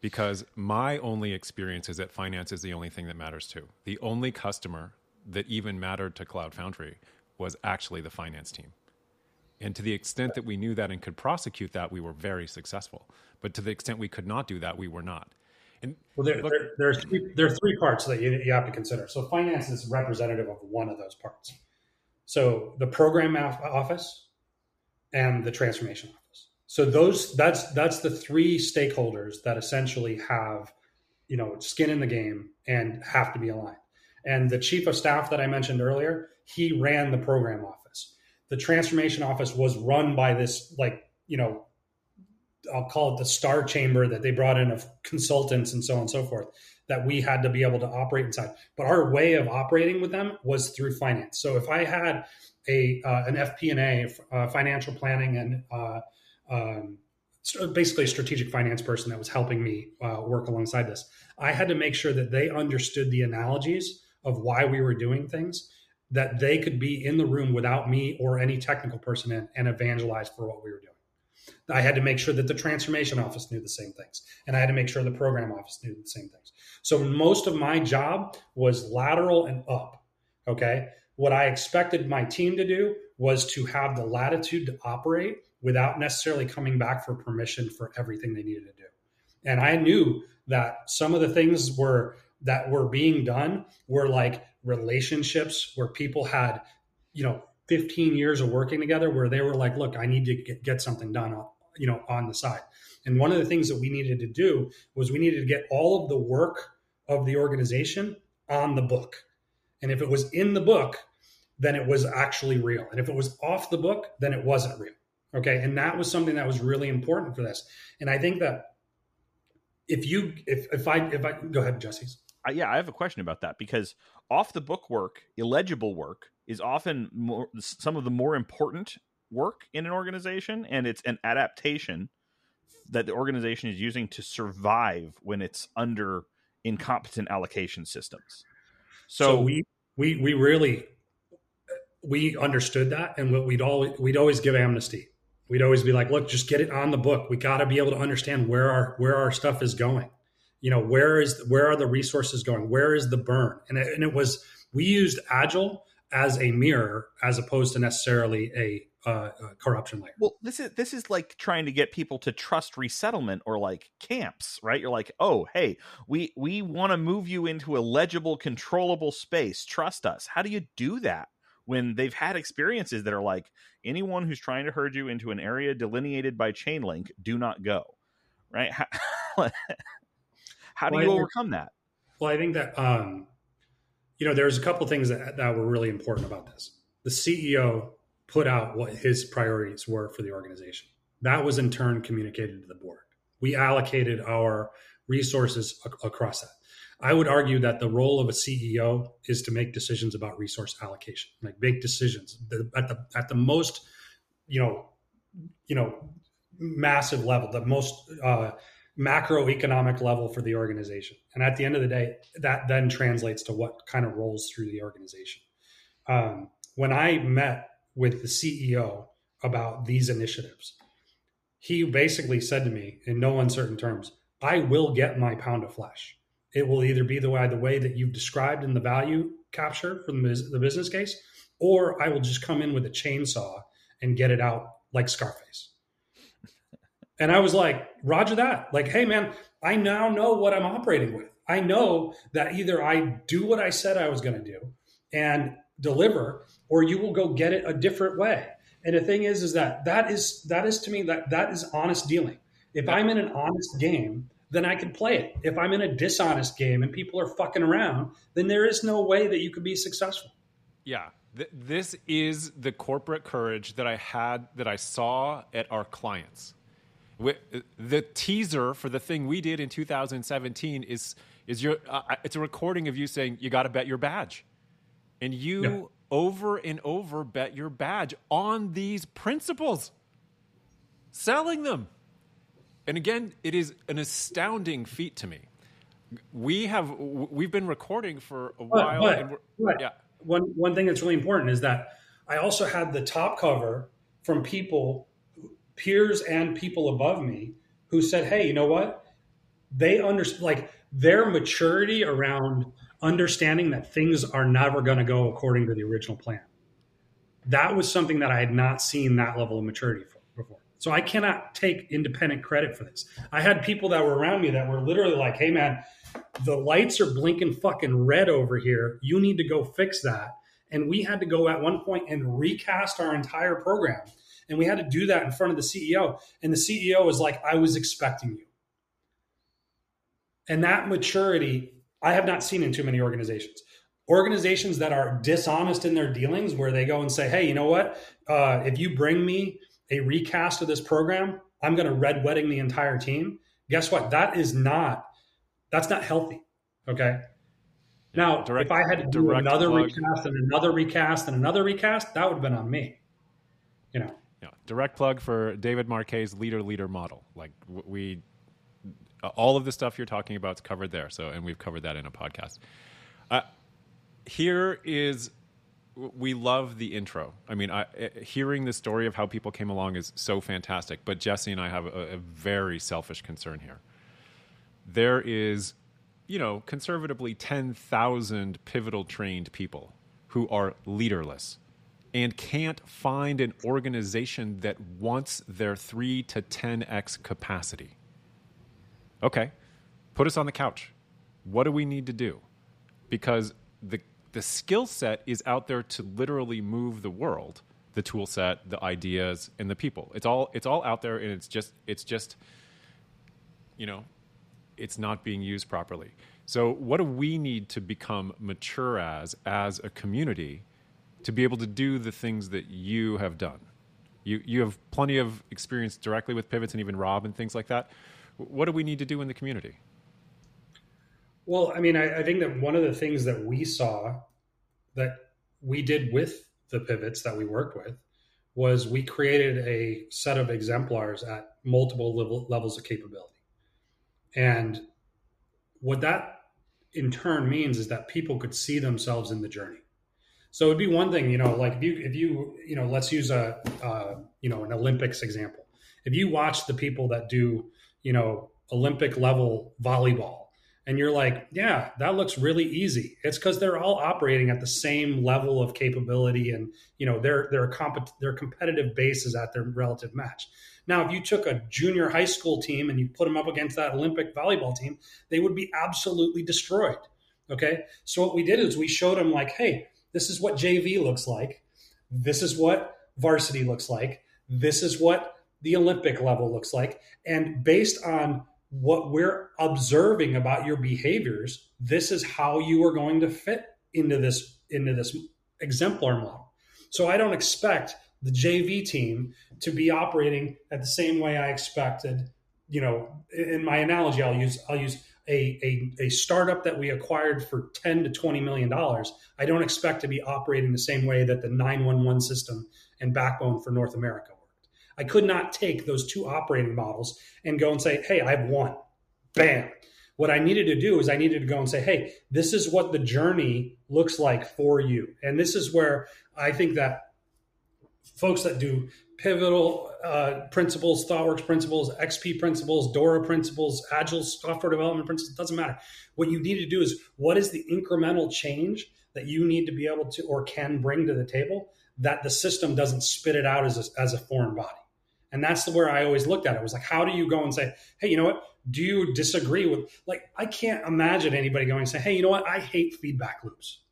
because my only experience is that finance is the only thing that matters to. The only customer that even mattered to Cloud Foundry was actually the finance team. And to the extent that we knew that and could prosecute that, we were very successful. But to the extent we could not do that, we were not. And well, there, look, there, there, are three, there are three parts that you, you have to consider. So finance is representative of one of those parts. So the program office and the transformation office so those that's that's the three stakeholders that essentially have you know skin in the game and have to be aligned. And the chief of staff that i mentioned earlier he ran the program office. The transformation office was run by this like you know i'll call it the star chamber that they brought in of consultants and so on and so forth that we had to be able to operate inside. But our way of operating with them was through finance. So if i had a uh, an fp&a uh, financial planning and uh, um, basically a strategic finance person that was helping me uh, work alongside this. I had to make sure that they understood the analogies of why we were doing things, that they could be in the room without me or any technical person in and evangelize for what we were doing. I had to make sure that the transformation office knew the same things, and I had to make sure the program office knew the same things. So most of my job was lateral and up. Okay. What I expected my team to do was to have the latitude to operate without necessarily coming back for permission for everything they needed to do. And I knew that some of the things were that were being done were like relationships where people had, you know, 15 years of working together where they were like, look, I need to get, get something done, you know, on the side. And one of the things that we needed to do was we needed to get all of the work of the organization on the book. And if it was in the book, then it was actually real. And if it was off the book, then it wasn't real. Okay. And that was something that was really important for this. And I think that if you, if, if I, if I, go ahead, Jesse's. Uh, yeah, I have a question about that because off the book work, illegible work, is often more, some of the more important work in an organization, and it's an adaptation that the organization is using to survive when it's under incompetent allocation systems. So, so we we we really we understood that, and what we'd always we'd always give amnesty. We'd always be like, look, just get it on the book. We got to be able to understand where our where our stuff is going. You know, where is where are the resources going? Where is the burn? And it, and it was we used agile as a mirror as opposed to necessarily a uh, corruption layer. Well, this is this is like trying to get people to trust resettlement or like camps, right? You're like, oh, hey, we we want to move you into a legible, controllable space. Trust us. How do you do that? When they've had experiences that are like anyone who's trying to herd you into an area delineated by chain link do not go. Right? How, how do well, you overcome that? well i think that um you know there's a couple things that, that were really important about this. The ceo put out what his priorities were for the organization. That was in turn communicated to the board. We allocated our resources ac- across that I would argue that the role of a CEO is to make decisions about resource allocation, like big decisions at the at the most, you know, you know, massive level, the most uh, macroeconomic level for the organization. And at the end of the day, that then translates to what kind of rolls through the organization. Um, when I met with the CEO about these initiatives, he basically said to me in no uncertain terms, "I will get my pound of flesh." It will either be the way the way that you've described in the value capture from the business case, or I will just come in with a chainsaw and get it out like Scarface. And I was like, Roger that. Like, hey man, I now know what I'm operating with. I know that either I do what I said I was going to do and deliver, or you will go get it a different way. And the thing is, is that that is that is to me that that is honest dealing. If I'm in an honest game then I can play it. If I'm in a dishonest game and people are fucking around, then there is no way that you could be successful. Yeah. Th- this is the corporate courage that I had, that I saw at our clients. The teaser for the thing we did in 2017 is is your uh, it's a recording of you saying you got to bet your badge, and you yeah. over and over bet your badge on these principles, selling them. And again, it is an astounding feat to me. We have we've been recording for a while. But, but yeah. One one thing that's really important is that I also had the top cover from people, peers and people above me, who said, "Hey, you know what? They understand like their maturity around understanding that things are never going to go according to the original plan." That was something that I had not seen that level of maturity for. So I cannot take independent credit for this. I had people that were around me that were literally like, hey, man, the lights are blinking fucking red over here. You need to go fix that. And we had to go at one point and recast our entire program. And we had to do that in front of the CEO. And the CEO was like, I was expecting you. And that maturity, I have not seen in too many organizations. Organizations that are dishonest in their dealings, where they go and say, hey, you know what? Uh, if you bring me a recast of this program, I'm going to red wedding the entire team. Guess what? That is not that's not healthy. Okay. Now, direct, if I had to do another plug. recast and another recast and another recast, that would have been on me. You know. Yeah. Direct plug for David Marquet's leader leader model. Like we, all of the stuff you're talking about is covered there. So, and we've covered that in a podcast. Uh, here is we love the intro. I mean, I, eh, hearing the story of how people came along is so fantastic. But Jesse and I have a, a very selfish concern here. There is, you know, conservatively 10,000 pivotal trained people who are leaderless and can't find an organization that wants their 3 to 10x capacity. Okay, put us on the couch. What do we need to do? Because the the skill set is out there to literally move the world the tool set the ideas and the people. It's all it's all out there and it's just it's just you know it's not being used properly. So what do we need to become mature as as a community to be able to do the things that you have done? You you have plenty of experience directly with pivots and even rob and things like that. What do we need to do in the community well, I mean, I, I, think that one of the things that we saw that we did with the pivots that we worked with was we created a set of exemplars at multiple level, levels of capability. And what that in turn means is that people could see themselves in the journey. So it'd be one thing, you know, like if you, if you, you know, let's use a, uh, you know, an Olympics example. If you watch the people that do, you know, Olympic level volleyball, and you're like, yeah, that looks really easy. It's because they're all operating at the same level of capability, and you know their their comp- their competitive base is at their relative match. Now, if you took a junior high school team and you put them up against that Olympic volleyball team, they would be absolutely destroyed. Okay, so what we did is we showed them like, hey, this is what JV looks like. This is what varsity looks like. This is what the Olympic level looks like, and based on what we're observing about your behaviors, this is how you are going to fit into this into this exemplar model. So I don't expect the JV team to be operating at the same way I expected. You know, in my analogy, I'll use I'll use a, a, a startup that we acquired for 10 to 20 million dollars. I don't expect to be operating the same way that the 911 system and backbone for North America I could not take those two operating models and go and say, hey, I have one. Bam. What I needed to do is I needed to go and say, hey, this is what the journey looks like for you. And this is where I think that folks that do pivotal uh, principles, ThoughtWorks principles, XP principles, Dora principles, agile software development principles, doesn't matter. What you need to do is what is the incremental change that you need to be able to or can bring to the table that the system doesn't spit it out as a, as a foreign body. And that's where I always looked at it. was like, how do you go and say, hey, you know what? Do you disagree with like I can't imagine anybody going and say, hey, you know what? I hate feedback loops.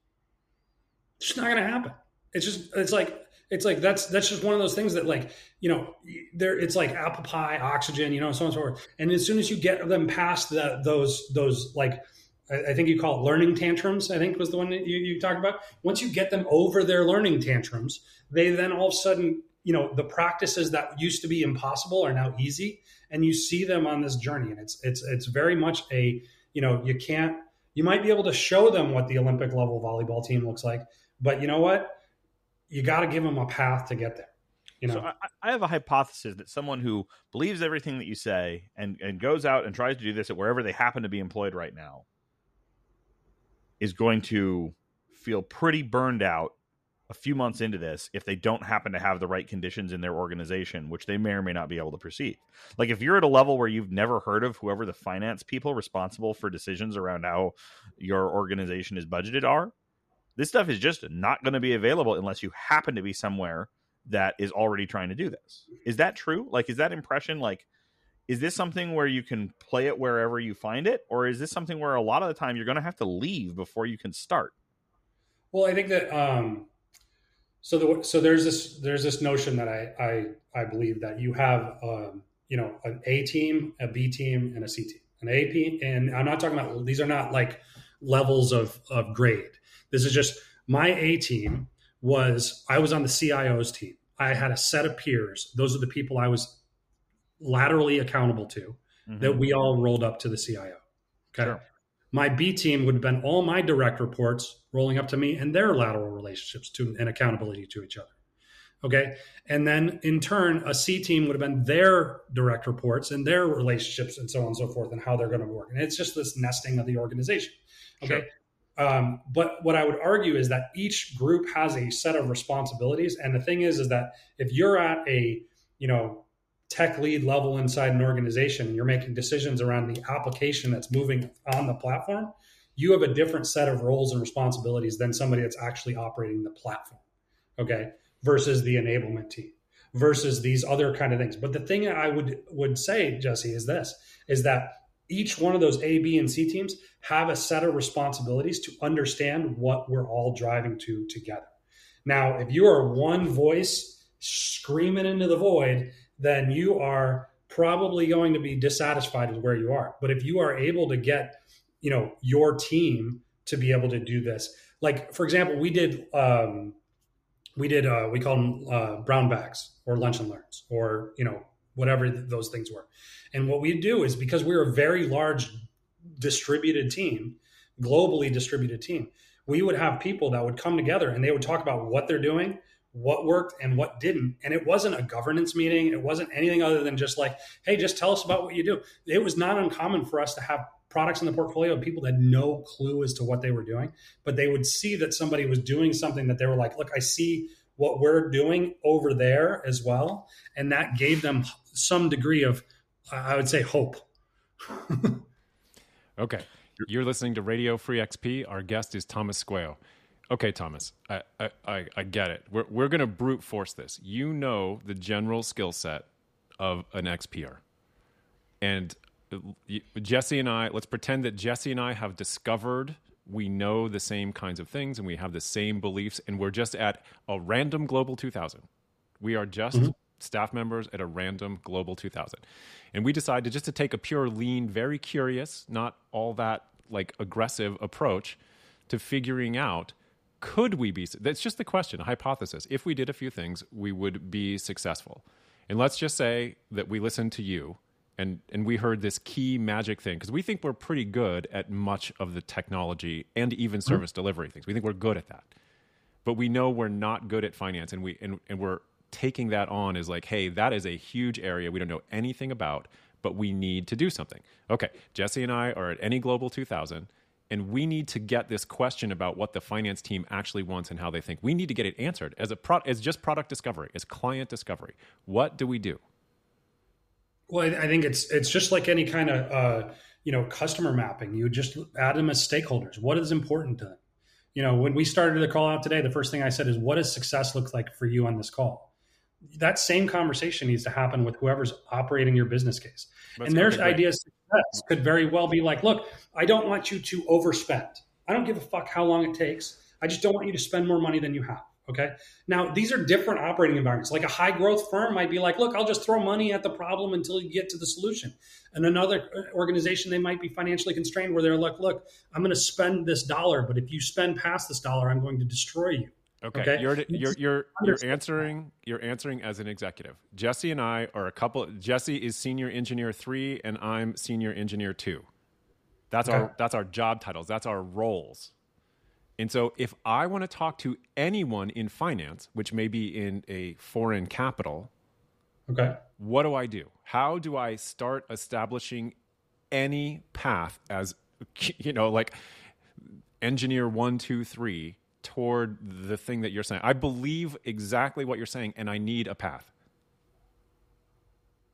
It's just not gonna happen. It's just it's like it's like that's that's just one of those things that like you know there it's like apple pie oxygen you know so on and so forth and as soon as you get them past the, those those like I, think you call it learning tantrums i think was the one that you, you talked about once you get them over their learning tantrums they then all of a sudden you know the practices that used to be impossible are now easy and you see them on this journey and it's it's it's very much a you know you can't you might be able to show them what the olympic level volleyball team looks like but you know what? You got to give them a path to get there you know? So I, I, have a hypothesis that someone who believes everything that you say and and goes out and tries to do this at wherever they happen to be employed right now is going to feel pretty burned out a few months into this if they don't happen to have the right conditions in their organization, which they may or may not be able to perceive. Like if you're at a level where you've never heard of whoever the finance people responsible for decisions around how your organization is budgeted are, this stuff is just not going to be available unless you happen to be somewhere that is already trying to do this. Is that true? Like, is that impression like? Is this something where you can play it wherever you find it, or is this something where a lot of the time you're going to have to leave before you can start? Well, I think that um, so the, so there's this there's this notion that I I, I believe that you have um, you know an A team, a B team, and a C team. An A team, and I'm not talking about these are not like levels of of grade. This is just my A team was I was on the CIO's team. I had a set of peers. Those are the people I was laterally accountable to. Mm-hmm. That we all rolled up to the CIO. Okay. Sure. My B team would have been all my direct reports rolling up to me and their lateral relationships to and accountability to each other. Okay. And then in turn, a C team would have been their direct reports and their relationships and so on and so forth and how they're going to work. And it's just this nesting of the organization. Okay. Sure. Um, but what I would argue is that each group has a set of responsibilities. And the thing is, is that if you're at a, you know, tech lead level inside an organization you're making decisions around the application that's moving on the platform, you have a different set of roles and responsibilities than somebody that's actually operating the platform. Okay. Versus the enablement team versus these other kind of things. But the thing I would would say, Jesse, is this is that each one of those A, B, and C teams have a set of responsibilities to understand what we're all driving to together. Now, if you are one voice screaming into the void, then you are probably going to be dissatisfied with where you are. But if you are able to get, you know, your team to be able to do this, like for example, we did, um, we did, uh, we call them uh, brown bags or lunch and learns or you know whatever those things were. And what we do is because we're a very large distributed team, globally distributed team, we would have people that would come together and they would talk about what they're doing, what worked and what didn't. And it wasn't a governance meeting. It wasn't anything other than just like, hey, just tell us about what you do. It was not uncommon for us to have products in the portfolio of people that had no clue as to what they were doing, but they would see that somebody was doing something that they were like, look, I see what we're doing over there as well. And that gave them some degree of, I would say, hope. okay. You're listening to Radio Free XP. Our guest is Thomas Squeo. Okay, Thomas, I, I, I get it. We're, we're going to brute force this. You know the general skill set of an XPR. And Jesse and I, let's pretend that Jesse and I have discovered we know the same kinds of things and we have the same beliefs, and we're just at a random Global 2000. We are just mm-hmm. staff members at a random Global 2000. And we decided just to take a pure lean, very curious, not all that like aggressive approach to figuring out could we be that's just the question a hypothesis. If we did a few things we would be successful. And let's just say that we listened to you and and we heard this key magic thing because we think we're pretty good at much of the technology and even mm-hmm. service mm-hmm. delivery things. We think we're good at that. But we know we're not good at finance and we and, and we're taking that on as like hey that is a huge area we don't know anything about but we need to do something. Okay jesse and i are at any global 2000 and we need to get this question about what the finance team actually wants and how they think. We need to get it answered as a pro- as just product discovery, as client discovery. What do we do? Well, I think it's it's just like any kind of uh, you know customer mapping. You just add them as stakeholders. What is important to them? You know, when we started the call out today, the first thing I said is, "What does success look like for you on this call?" That same conversation needs to happen with whoever's operating your business case. That's and their ideas success could very well be like, look, I don't want you to overspend. I don't give a fuck how long it takes. I just don't want you to spend more money than you have. Okay. Now, these are different operating environments. Like a high growth firm might be like, look, I'll just throw money at the problem until you get to the solution. And another uh, organization, they might be financially constrained where they're like, look, I'm going to spend this dollar, but if you spend past this dollar, I'm going to destroy you. Okay. okay. You're, you're, you're, you're answering, you're answering as an executive. Jesse and I are a couple, Jesse is senior engineer three and I'm senior engineer two. That's okay. our, that's our job titles. That's our roles. And so if I want to talk to anyone in finance, which may be in a foreign capital, okay. What do I do? How do I start establishing any path as you know, like engineer one, two, three toward the thing that you're saying. I believe exactly what you're saying, and I need a path.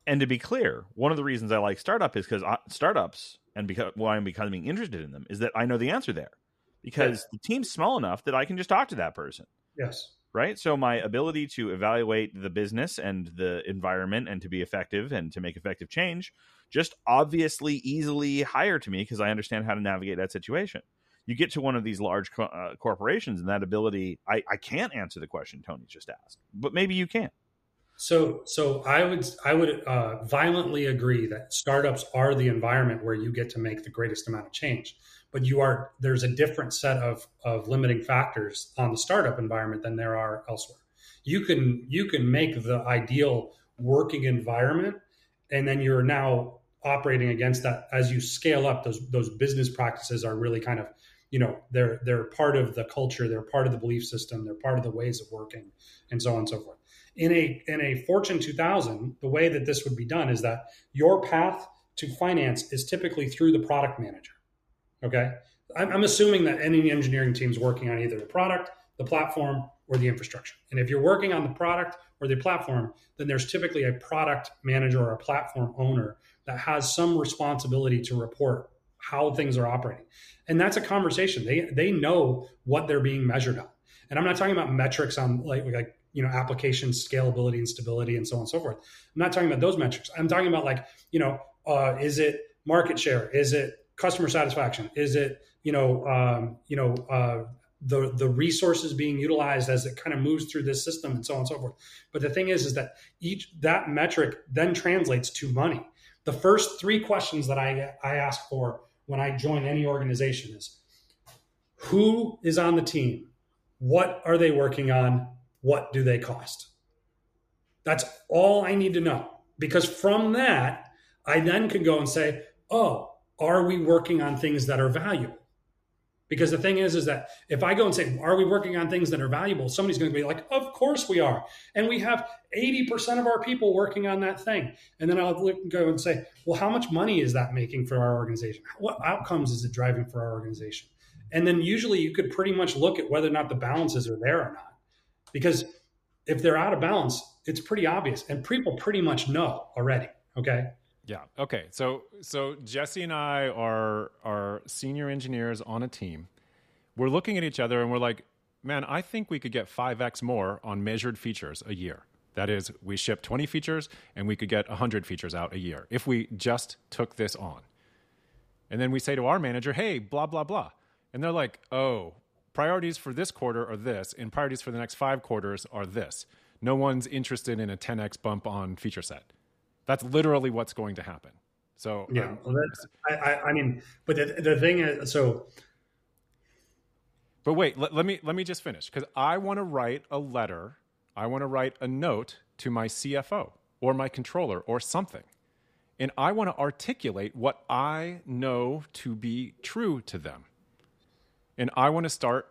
And to be clear, one of the reasons I like startup is because startups and because why I'm becoming interested in them is that I know the answer there because yes. the team's small enough that I can just talk to that person. Yes. Right. So my ability to evaluate the business and the environment and to be effective and to make effective change just obviously easily higher to me because I understand how to navigate that situation you get to one of these large co- uh, corporations and that ability I, I can't answer the question tony just asked but maybe you can. So so i would i would uh, violently agree that startups are the environment where you get to make the greatest amount of change but you are there's a different set of of limiting factors on the startup environment than there are elsewhere. You can you can make the ideal working environment and then you're now operating against that. As you scale up those those business practices are really kind of you know they're they're part of the culture they're part of the belief system they're part of the ways of working and so on and so forth. In a in a fortune 2000 the way that this would be done is that your path to finance is typically through the product manager okay? I'm, I'm assuming that any engineering team is working on either the product the platform or the infrastructure. And if you're working on the product or the platform then there's typically a product manager or a platform owner that has some responsibility to report how things are operating. And that's a conversation. They they know what they're being measured on. And I'm not talking about metrics on like like you know application scalability and stability and so on and so forth. I'm not talking about those metrics. I'm talking about like you know uh, is it market share? Is it customer satisfaction? Is it you know um, you know uh, the the resources being utilized as it kind of moves through this system and so on and so forth. But the thing is, is that each that metric then translates to money. The first three questions that I I ask for when I join any organization is who is on the team, what are they working on, what do they cost. That's all I need to know because from that I then can go and say, oh, are we working on things that are valuable? Because the thing is, is that if I go and say, are we working on things that are valuable? Somebody's going to be like, of course we are. And we have 80% of our people working on that thing. And then I'll go and say, well, how much money is that making for our organization? What outcomes is it driving for our organization? And then usually you could pretty much look at whether or not the balances are there or not. Because if they're out of balance, it's pretty obvious. And people pretty much know already. Okay. Yeah. Okay. So so Jesse and I are are senior engineers on a team. We're looking at each other and we're like, man, I think we could get 5x more on measured features a year. That is, we ship 20 features and we could get 100 features out a year if we just took this on. And then we say to our manager, hey, blah, blah, blah. And they're like, oh, priorities for this quarter are this, and priorities for the next five quarters are this. No one's interested in a 10x bump on feature set. That's literally what's going to happen. So yeah, um, well, I, I, I, mean, but the, the thing is, so. But wait, let, let me let me just finish because I want to write a letter. I want to write a note to my CFO or my controller or something, and I want to articulate what I know to be true to them, and I want to start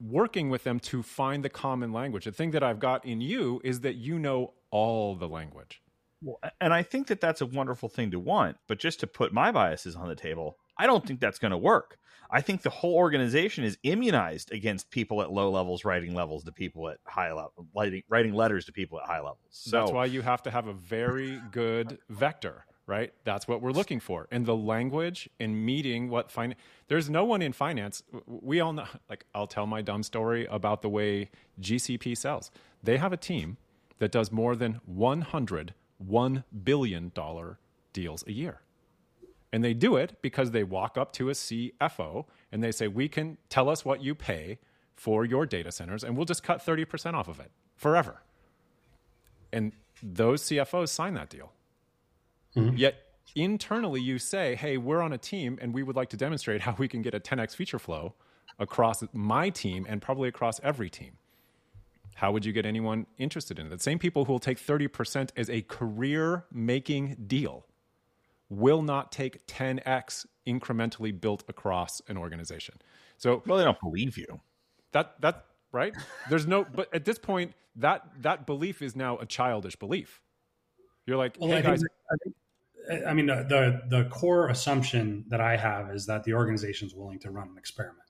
working with them to find the common language. The thing that I've got in you is that you know all the language. Well, and I think that that's a wonderful thing to want, but just to put my biases on the table, I don't think that's going to work. I think the whole organization is immunized against people at low levels writing levels to people at high level, writing, letters to people at high levels. So that's why you have to have a very good vector, right? That's what we're looking for. in the language in meeting what fin- there's no one in finance. We all know, like, I'll tell my dumb story about the way GCP sells. They have a team that does more than 100 $1 billion deals a year. And they do it because they walk up to a CFO and they say, We can tell us what you pay for your data centers, and we'll just cut 30% off of it forever. And those CFOs sign that deal. Mm-hmm. Yet internally, you say, Hey, we're on a team and we would like to demonstrate how we can get a 10x feature flow across my team and probably across every team how would you get anyone interested in it? The same people who will take 30% as a career making deal will not take 10x incrementally built across an organization. So, well, they don't believe you. That, that, right? There's no, but at this point, that, that belief is now a childish belief. You're like, well, hey, I guys. Think, I, think, I mean, the, the, the core assumption that I have is that the organization is willing to run an experiment.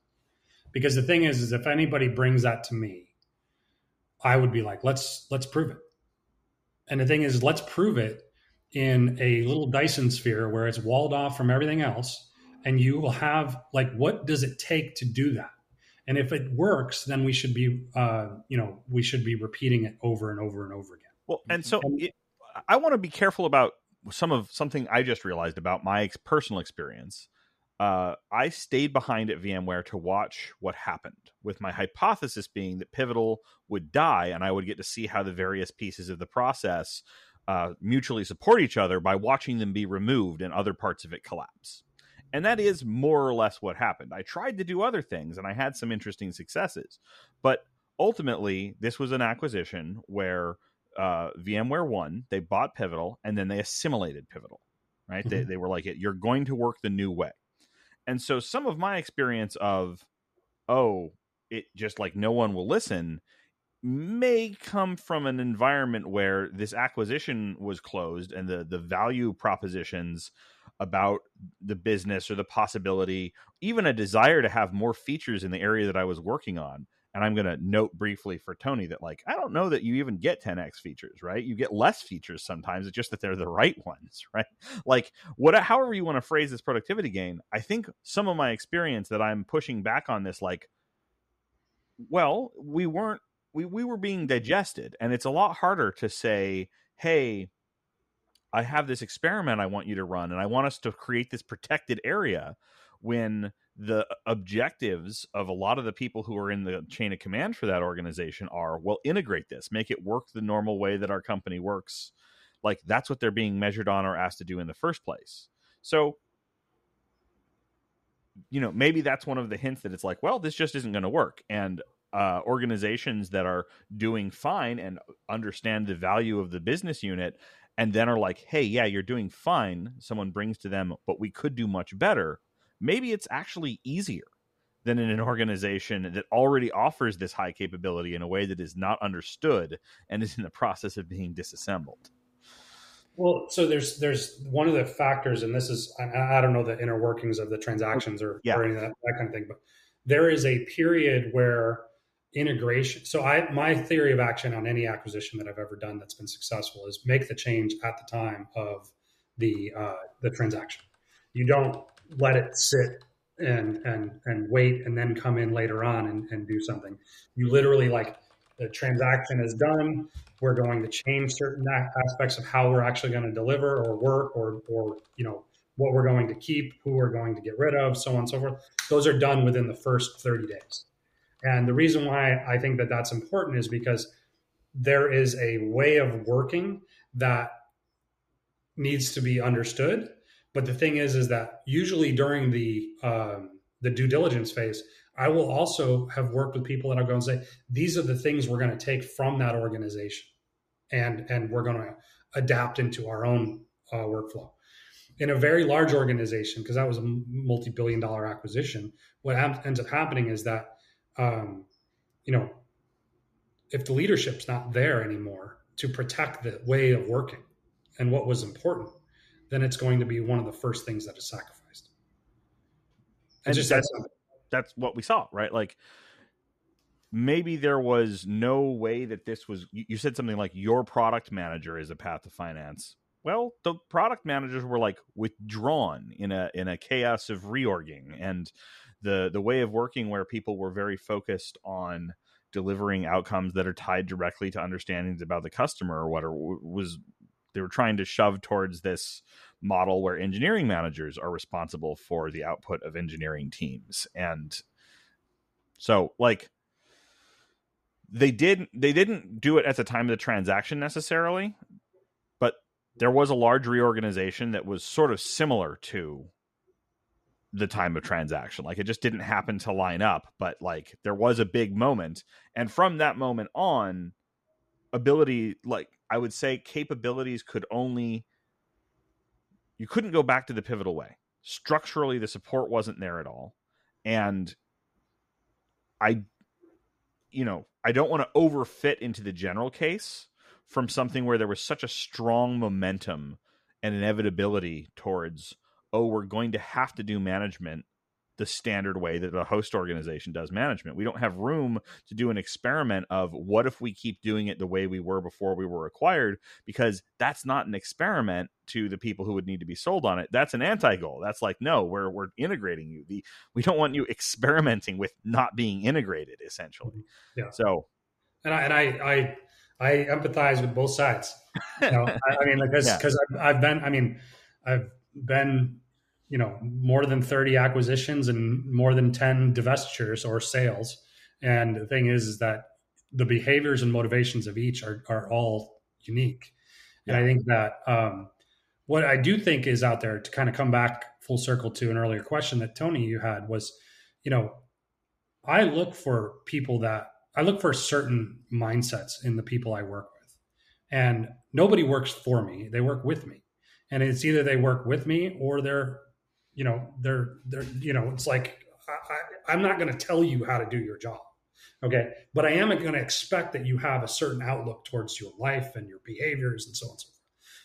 Because the thing is, is if anybody brings that to me, I would be like, let's let's prove it. And the thing is, let's prove it in a little Dyson sphere where it's walled off from everything else, and you will have like, what does it take to do that? And if it works, then we should be, uh, you know, we should be repeating it over and over and over again. Well, and so it, I want to be careful about some of something I just realized about my ex- personal experience uh, I stayed behind at VMware to watch what happened, with my hypothesis being that Pivotal would die and I would get to see how the various pieces of the process uh, mutually support each other by watching them be removed and other parts of it collapse. And that is more or less what happened. I tried to do other things and I had some interesting successes. But ultimately, this was an acquisition where uh, VMware won, they bought Pivotal, and then they assimilated Pivotal, right? Mm-hmm. They, they were like, you're going to work the new way and so some of my experience of, oh, it just like no one will listen may come from an environment where this acquisition was closed and the the value propositions about the business or the possibility even a desire to have more features in the area that I was working on and I'm going to note briefly for Tony that like I don't know that you even get 10x features, right? You get less features sometimes. It's just that they're the right ones, right? Like what however you want to phrase this productivity gain, I think some of my experience that I'm pushing back on this like well, we weren't we we were being digested and it's a lot harder to say, "Hey, I have this experiment I want you to run, and I want us to create this protected area when the objectives of a lot of the people who are in the chain of command for that organization are well integrate this. Make it work the normal way that our company works. Like that's what they're being measured on or asked to do in the first place. So you know maybe that's one of the hints that it's like well this just isn't going to work. And uh, organizations that are doing fine and understand the value of the business unit and then are like hey yeah you're doing fine someone brings to them but we could do much better maybe it's actually easier than in an organization that already offers this high capability in a way that is not understood and is in the process of being disassembled. Well, so there's there's one of the factors, and this is I, I don't know the inner workings of the transactions or, yeah. or any of that, that kind of thing, but there is a period where integration. So I my theory of action on any acquisition that I've ever done that's been successful is make the change at the time of the uh, the transaction. You don't let it sit and and and wait and then come in later on and, and do something. You literally like the transaction is done. We're going to change certain aspects of how we're actually going to deliver or work or or you know what we're going to keep, who we're going to get rid of, so on and so forth. Those are done within the first 30 days. And the reason why I think that that's important is because there is a way of working that needs to be understood but the thing is, is that usually during the um, the due diligence phase, I will also have worked with people that I'll go and say, these are the things we're going to take from that organization, and and we're going to adapt into our own uh, workflow. In a very large organization, because that was a multi-billion dollar acquisition, what ends up happening is that, um, you know, if the leadership's not there anymore to protect the way of working and what was important, then it's going to be one of the first things that is sacrificed. And just that's, that's what we saw, right? Like maybe there was no way that this was you said something like your product manager is a path to finance well the product managers were like withdrawn in a in a chaos of reorging and the the way of working where people were very focused on delivering outcomes that are tied directly to understandings about the customer or what was they were trying to shove towards this model where engineering managers are responsible for the output of engineering teams. And so like they didn't they didn't do it at the time of the transaction necessarily but there was a large reorganization that was sort of similar to the time of transaction. Like it just didn't happen to line up but like there was a big moment. And from that moment on ability like i would say capabilities could only you couldn't go back to the pivotal way. Structurally the support wasn't there at all and i you know i don't want to overfit into the general case from something where there was such a strong momentum and inevitability towards oh we're going to have to do management the standard way that a host organization does management. We don't have room to do an experiment of what if we keep doing it the way we were before we were acquired, because that's not an experiment to the people who would need to be sold on it. That's an anti-goal. That's like, no, we're we're integrating you. The we don't want you experimenting with not being integrated, essentially. Mm-hmm. Yeah. So and I and I I I empathize with both sides. You know, I, I, mean, because because yeah. I've, I've been I mean I've been you know more than 30 acquisitions and more than 10 divestitures or sales. And the thing is, is that the behaviors and motivations of each are, are all unique. And i think that um, what i do think is out there to kind of come back full circle to an earlier question that tony you had was you know i look for people that i look for certain mindsets in the people i work with. And nobody works for me. They work with me. And it's either they work with me or they're you know they're they're you know it's like I, i'm not going to tell you how to do your job okay? But i am going to expect that you have a certain outlook towards your life and your behaviors and so on and so forth.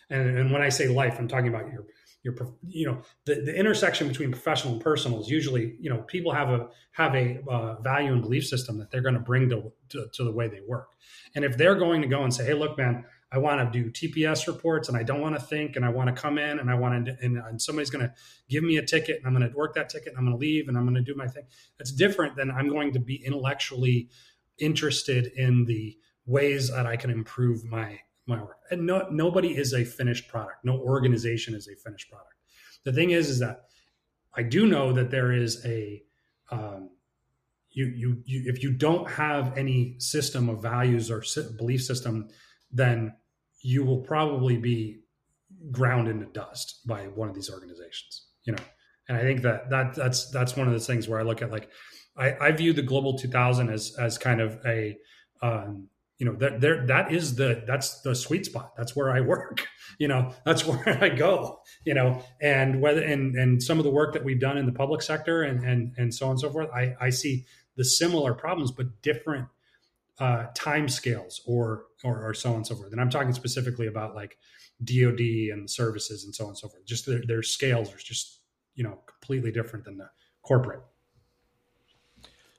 And, and when i say life i'm talking about your your you know the, the intersection between professional and personal is usually you know people have a have a uh, value and belief system that they're going to bring to, to to the way they work. And if they're going to go and say hey look man I want to do TPS reports and I don't want to think and I want to come in and I want to, and, and somebody's going to give me a ticket and I'm going to work that ticket and I'm going to leave and I'm going to do my thing. That's different than I'm going to be intellectually interested in the ways that I can improve my my work. And no, nobody is a finished product. No organization is a finished product. The thing is, is that I do know that there is a um, you, you you if you don't have any system of values or belief system, then you will probably be ground into dust by one of these organizations. You know, and I think that that that's that's one of those things where I look at like I, I view the global 2000 as as kind of a um, you know that there that is the that's the sweet spot. That's where i work you know? That's where i go you know? And whether and and some of the work that we've done in the public sector and and and so on and so forth i i see the similar problems but different uh time scales or, or or so on and so forth. And i'm talking specifically about like dod and services and so on and so forth. Just their, their scales are just you know completely different than the corporate.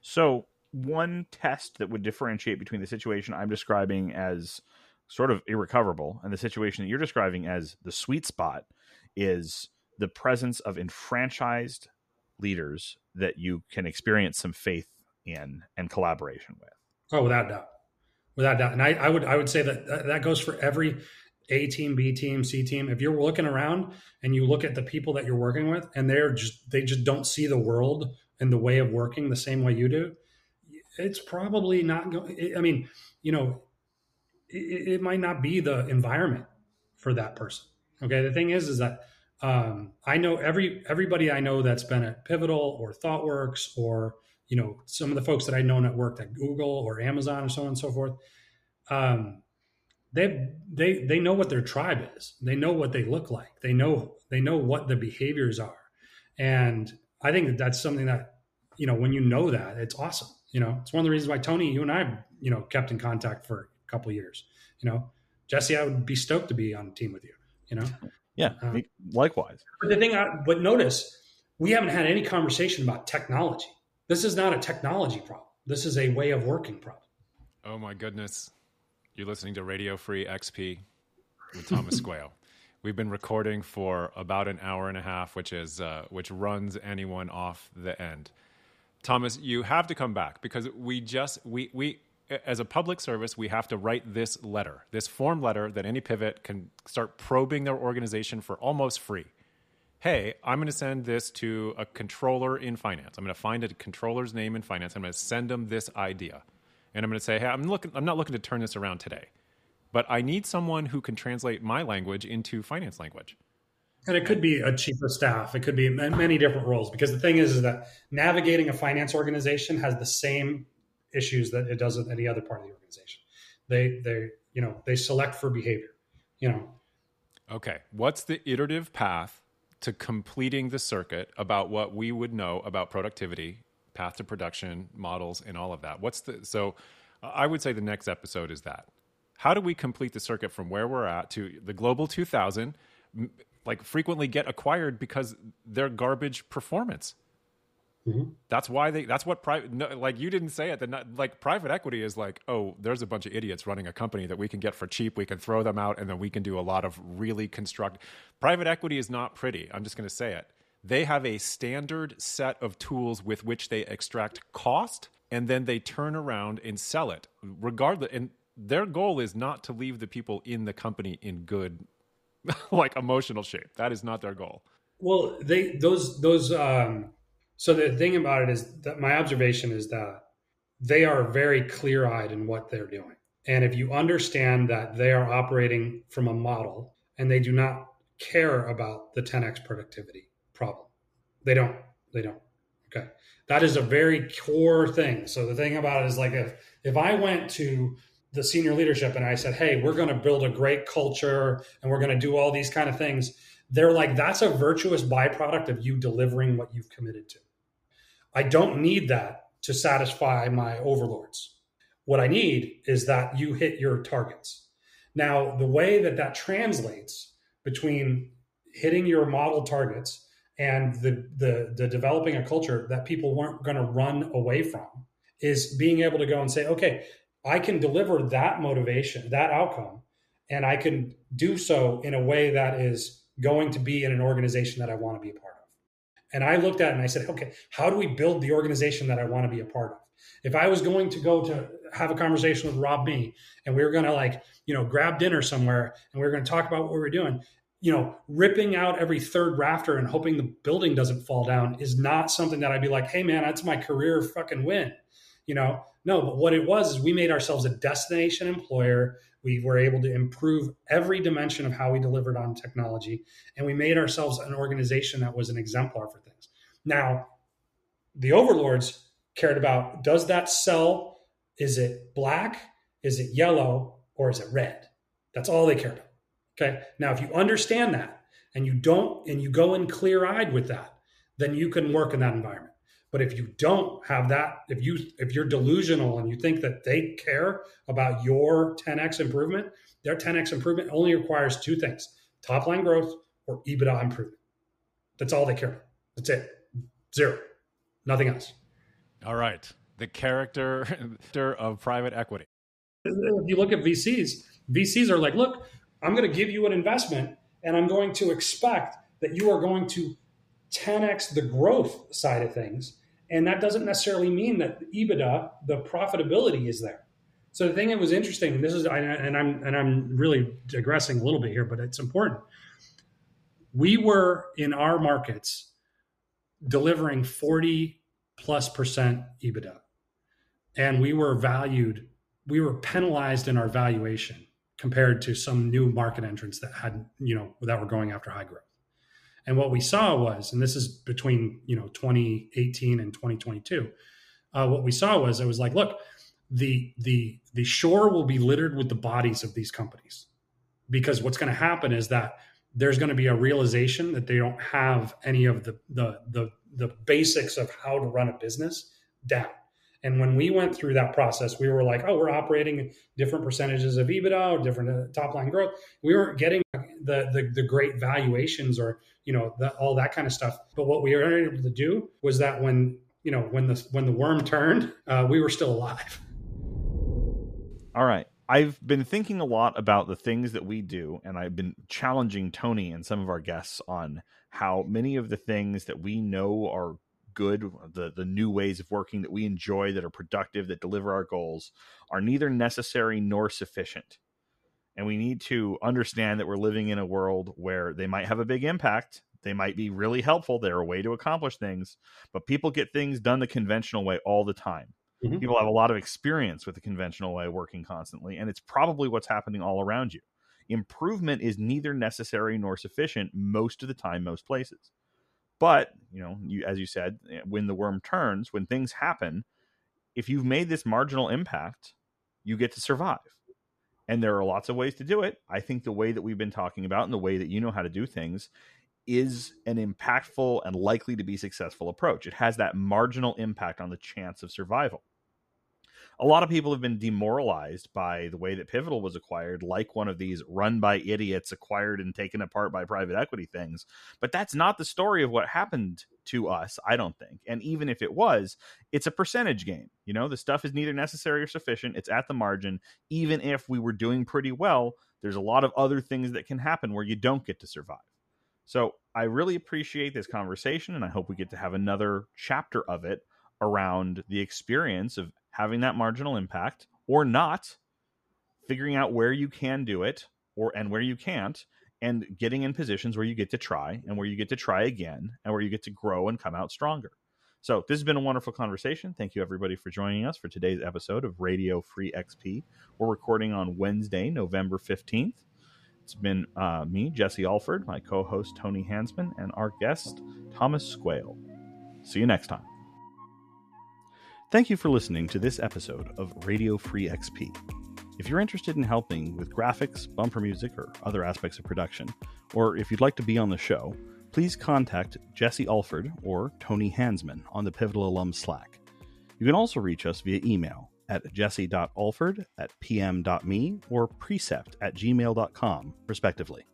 So one test that would differentiate between the situation I'm describing as sort of irrecoverable and the situation that you're describing as the sweet spot is the presence of enfranchised leaders that you can experience some faith in and collaboration with. Oh, without doubt, without doubt. And I, I would I would say that that goes for every A team, B team, C team. If you're looking around and you look at the people that you're working with, and they're just they just don't see the world and the way of working the same way you do, it's probably not going. I mean, you know, it, it, might not be the environment for that person. Okay. The thing is, is that um, I know every everybody I know that's been at Pivotal or ThoughtWorks or you know some of the folks that I know that worked at Google or Amazon or so on and so forth. Um, they they they know what their tribe is. They know what they look like. They know they know what the behaviors are, and I think that that's something that you know when you know that it's awesome you know, it's one of the reasons why Tony, you and I, you know, kept in contact for a couple years. You know, Jesse, I would be stoked to be on the team with you. You know, yeah, um, likewise. But the thing, I, but notice we haven't had any conversation about technology. This is not a technology problem. This is a way of working problem. Oh my goodness, you're listening to Radio Free XP with Thomas Squeo. We've been recording for about an hour and a half, which is uh, which runs anyone off the end. Thomas, you have to come back because we just we we as a public service, we have to write this letter, this form letter that any pivot can start probing their organization for almost free. Hey, I'm going to send this to a controller in finance. I'm going to find a controller's name in finance. I'm going to send them this idea, and I'm going to say, hey, I'm looking. I'm not looking to turn this around today, but I need someone who can translate my language into finance language and it could be a chief of staff it could be many different roles because the thing is, is that navigating a finance organization has the same issues that it does with any other part of the organization they they you know they select for behavior you know okay what's the iterative path to completing the circuit about what we would know about productivity path to production models and all of that what's the so i would say the next episode is that how do we complete the circuit from where we're at to the global 2000 like frequently get acquired because they're garbage performance. Mm-hmm. That's why they. That's what private. No, like you didn't say it. That like private equity is like, oh, there's a bunch of idiots running a company that we can get for cheap. We can throw them out, and then we can do a lot of really construct. Private equity is not pretty. I'm just going to say it. They have a standard set of tools with which they extract cost, and then they turn around and sell it, regardless. And their goal is not to leave the people in the company in good like emotional shape. That is not their goal. Well, they those those um so the thing about it is that my observation is that they are very clear-eyed in what they're doing. And if you understand that they are operating from a model and they do not care about the 10x productivity problem. They don't. They don't. Okay. That is a very core thing. So the thing about it is like if if I went to the senior leadership and I said, "Hey, we're going to build a great culture and we're going to do all these kind of things." They're like, "That's a virtuous byproduct of you delivering what you've committed to." I don't need that to satisfy my overlords. What I need is that you hit your targets. Now, the way that that translates between hitting your model targets and the, the, the developing a culture that people weren't going to run away from is being able to go and say, okay, I can deliver that motivation, that outcome, and I can do so in a way that is going to be in an organization that I want to be a part of. And I looked at it and I said, okay, how do we build the organization that I want to be a part of? If I was going to go to have a conversation with Rob Mee and we were going to like, you know, grab dinner somewhere and we were going to talk about what we were doing, you know, ripping out every third rafter and hoping the building doesn't fall down is not something that I'd be like, hey, man, that's my career fucking win. You know, no, but what it was is we made ourselves a destination employer. We were able to improve every dimension of how we delivered on technology, and we made ourselves an organization that was an exemplar for things. Now, the overlords cared about does that cell, is it black, is it yellow, or is it red? That's all they cared about. Okay. Now, if you understand that and you don't, and you go in clear eyed with that, then you can work in that environment. But if you don't have that, if you if you're delusional and you think that they care about your 10x improvement, their 10x improvement only requires two things: top line growth or EBITDA improvement. That's all they care about. That's it. Zero. Nothing else. All right. The character of private equity. If you look at VCs, VCs are like, look, I'm going to give you an investment and I'm going to expect that you are going to 10x the growth side of things. And that doesn't necessarily mean that EBITDA, the profitability is there. So the thing that was interesting, and this is, and I'm and I'm really digressing a little bit here, but it's important. We were in our markets delivering 40 plus percent EBITDA, and we were valued, we were penalized in our valuation compared to some new market entrants that had, you know, that were going after high growth. And what we saw was, and this is between, you know, 2018 and 2022, uh, what we saw was it was like, look, the the the shore will be littered with the bodies of these companies because what's going to happen is that there's going to be a realization that they don't have any of the the the, the basics of how to run a business down and when we went through that process, we were like, oh, we're operating different percentages of EBITDA or different uh, top line growth. We weren't getting the, the, the great valuations or, you know, the, all that kind of stuff. But what we were able to do was that when, you know, when the, when the worm turned, uh, we were still alive. All right. I've been thinking a lot about the things that we do, and I've been challenging Tony and some of our guests on how many of the things that we know are good, the the new ways of working that we enjoy, that are productive, that deliver our goals, are neither necessary nor sufficient. And we need to understand that we're living in a world where they might have a big impact. They might be really helpful. They're a way to accomplish things, but people get things done the conventional way all the time. Mm-hmm. People have a lot of experience with the conventional way working constantly, and it's probably what's happening all around you. Improvement is neither necessary nor sufficient most of the time, most places. But you know, you, as you said, eh, when the worm turns, when things happen, if you've made this marginal impact, you get to survive. And there are lots of ways to do it. I think the way that we've been talking about and the way that you know how to do things is an impactful and likely to be successful approach. It has that marginal impact on the chance of survival a lot of people have been demoralized by the way that Pivotal was acquired, like one of these run by idiots, acquired and taken apart by private equity things. But that's not the story of what happened to us, I don't think. And even if it was, it's a percentage game. You know, the stuff is neither necessary or sufficient, it's at the margin. Even if we were doing pretty well, there's a lot of other things that can happen where you don't get to survive. So I really appreciate this conversation, and I hope we get to have another chapter of it around the experience of having that marginal impact or not figuring out where you can do it or and where you can't and getting in positions where you get to try and where you get to try again and where you get to grow and come out stronger. So, this has been a wonderful conversation. Thank you, everybody, for joining us for today's episode of Radio Free XP. We're recording on Wednesday, November 15th. It's been uh, me, Jesse Alford, my co host, Tony Hansmann, and our guest, Thomas Squeo. See you next time. Thank you for listening to this episode of Radio Free XP. If you're interested in helping with graphics, bumper music, or other aspects of production, or if you'd like to be on the show, please contact Jesse Alford or Tony Hansmann on the Pivotal Alum Slack. You can also reach us via email at jesse.alford at pm.me or precept at gmail.com, respectively.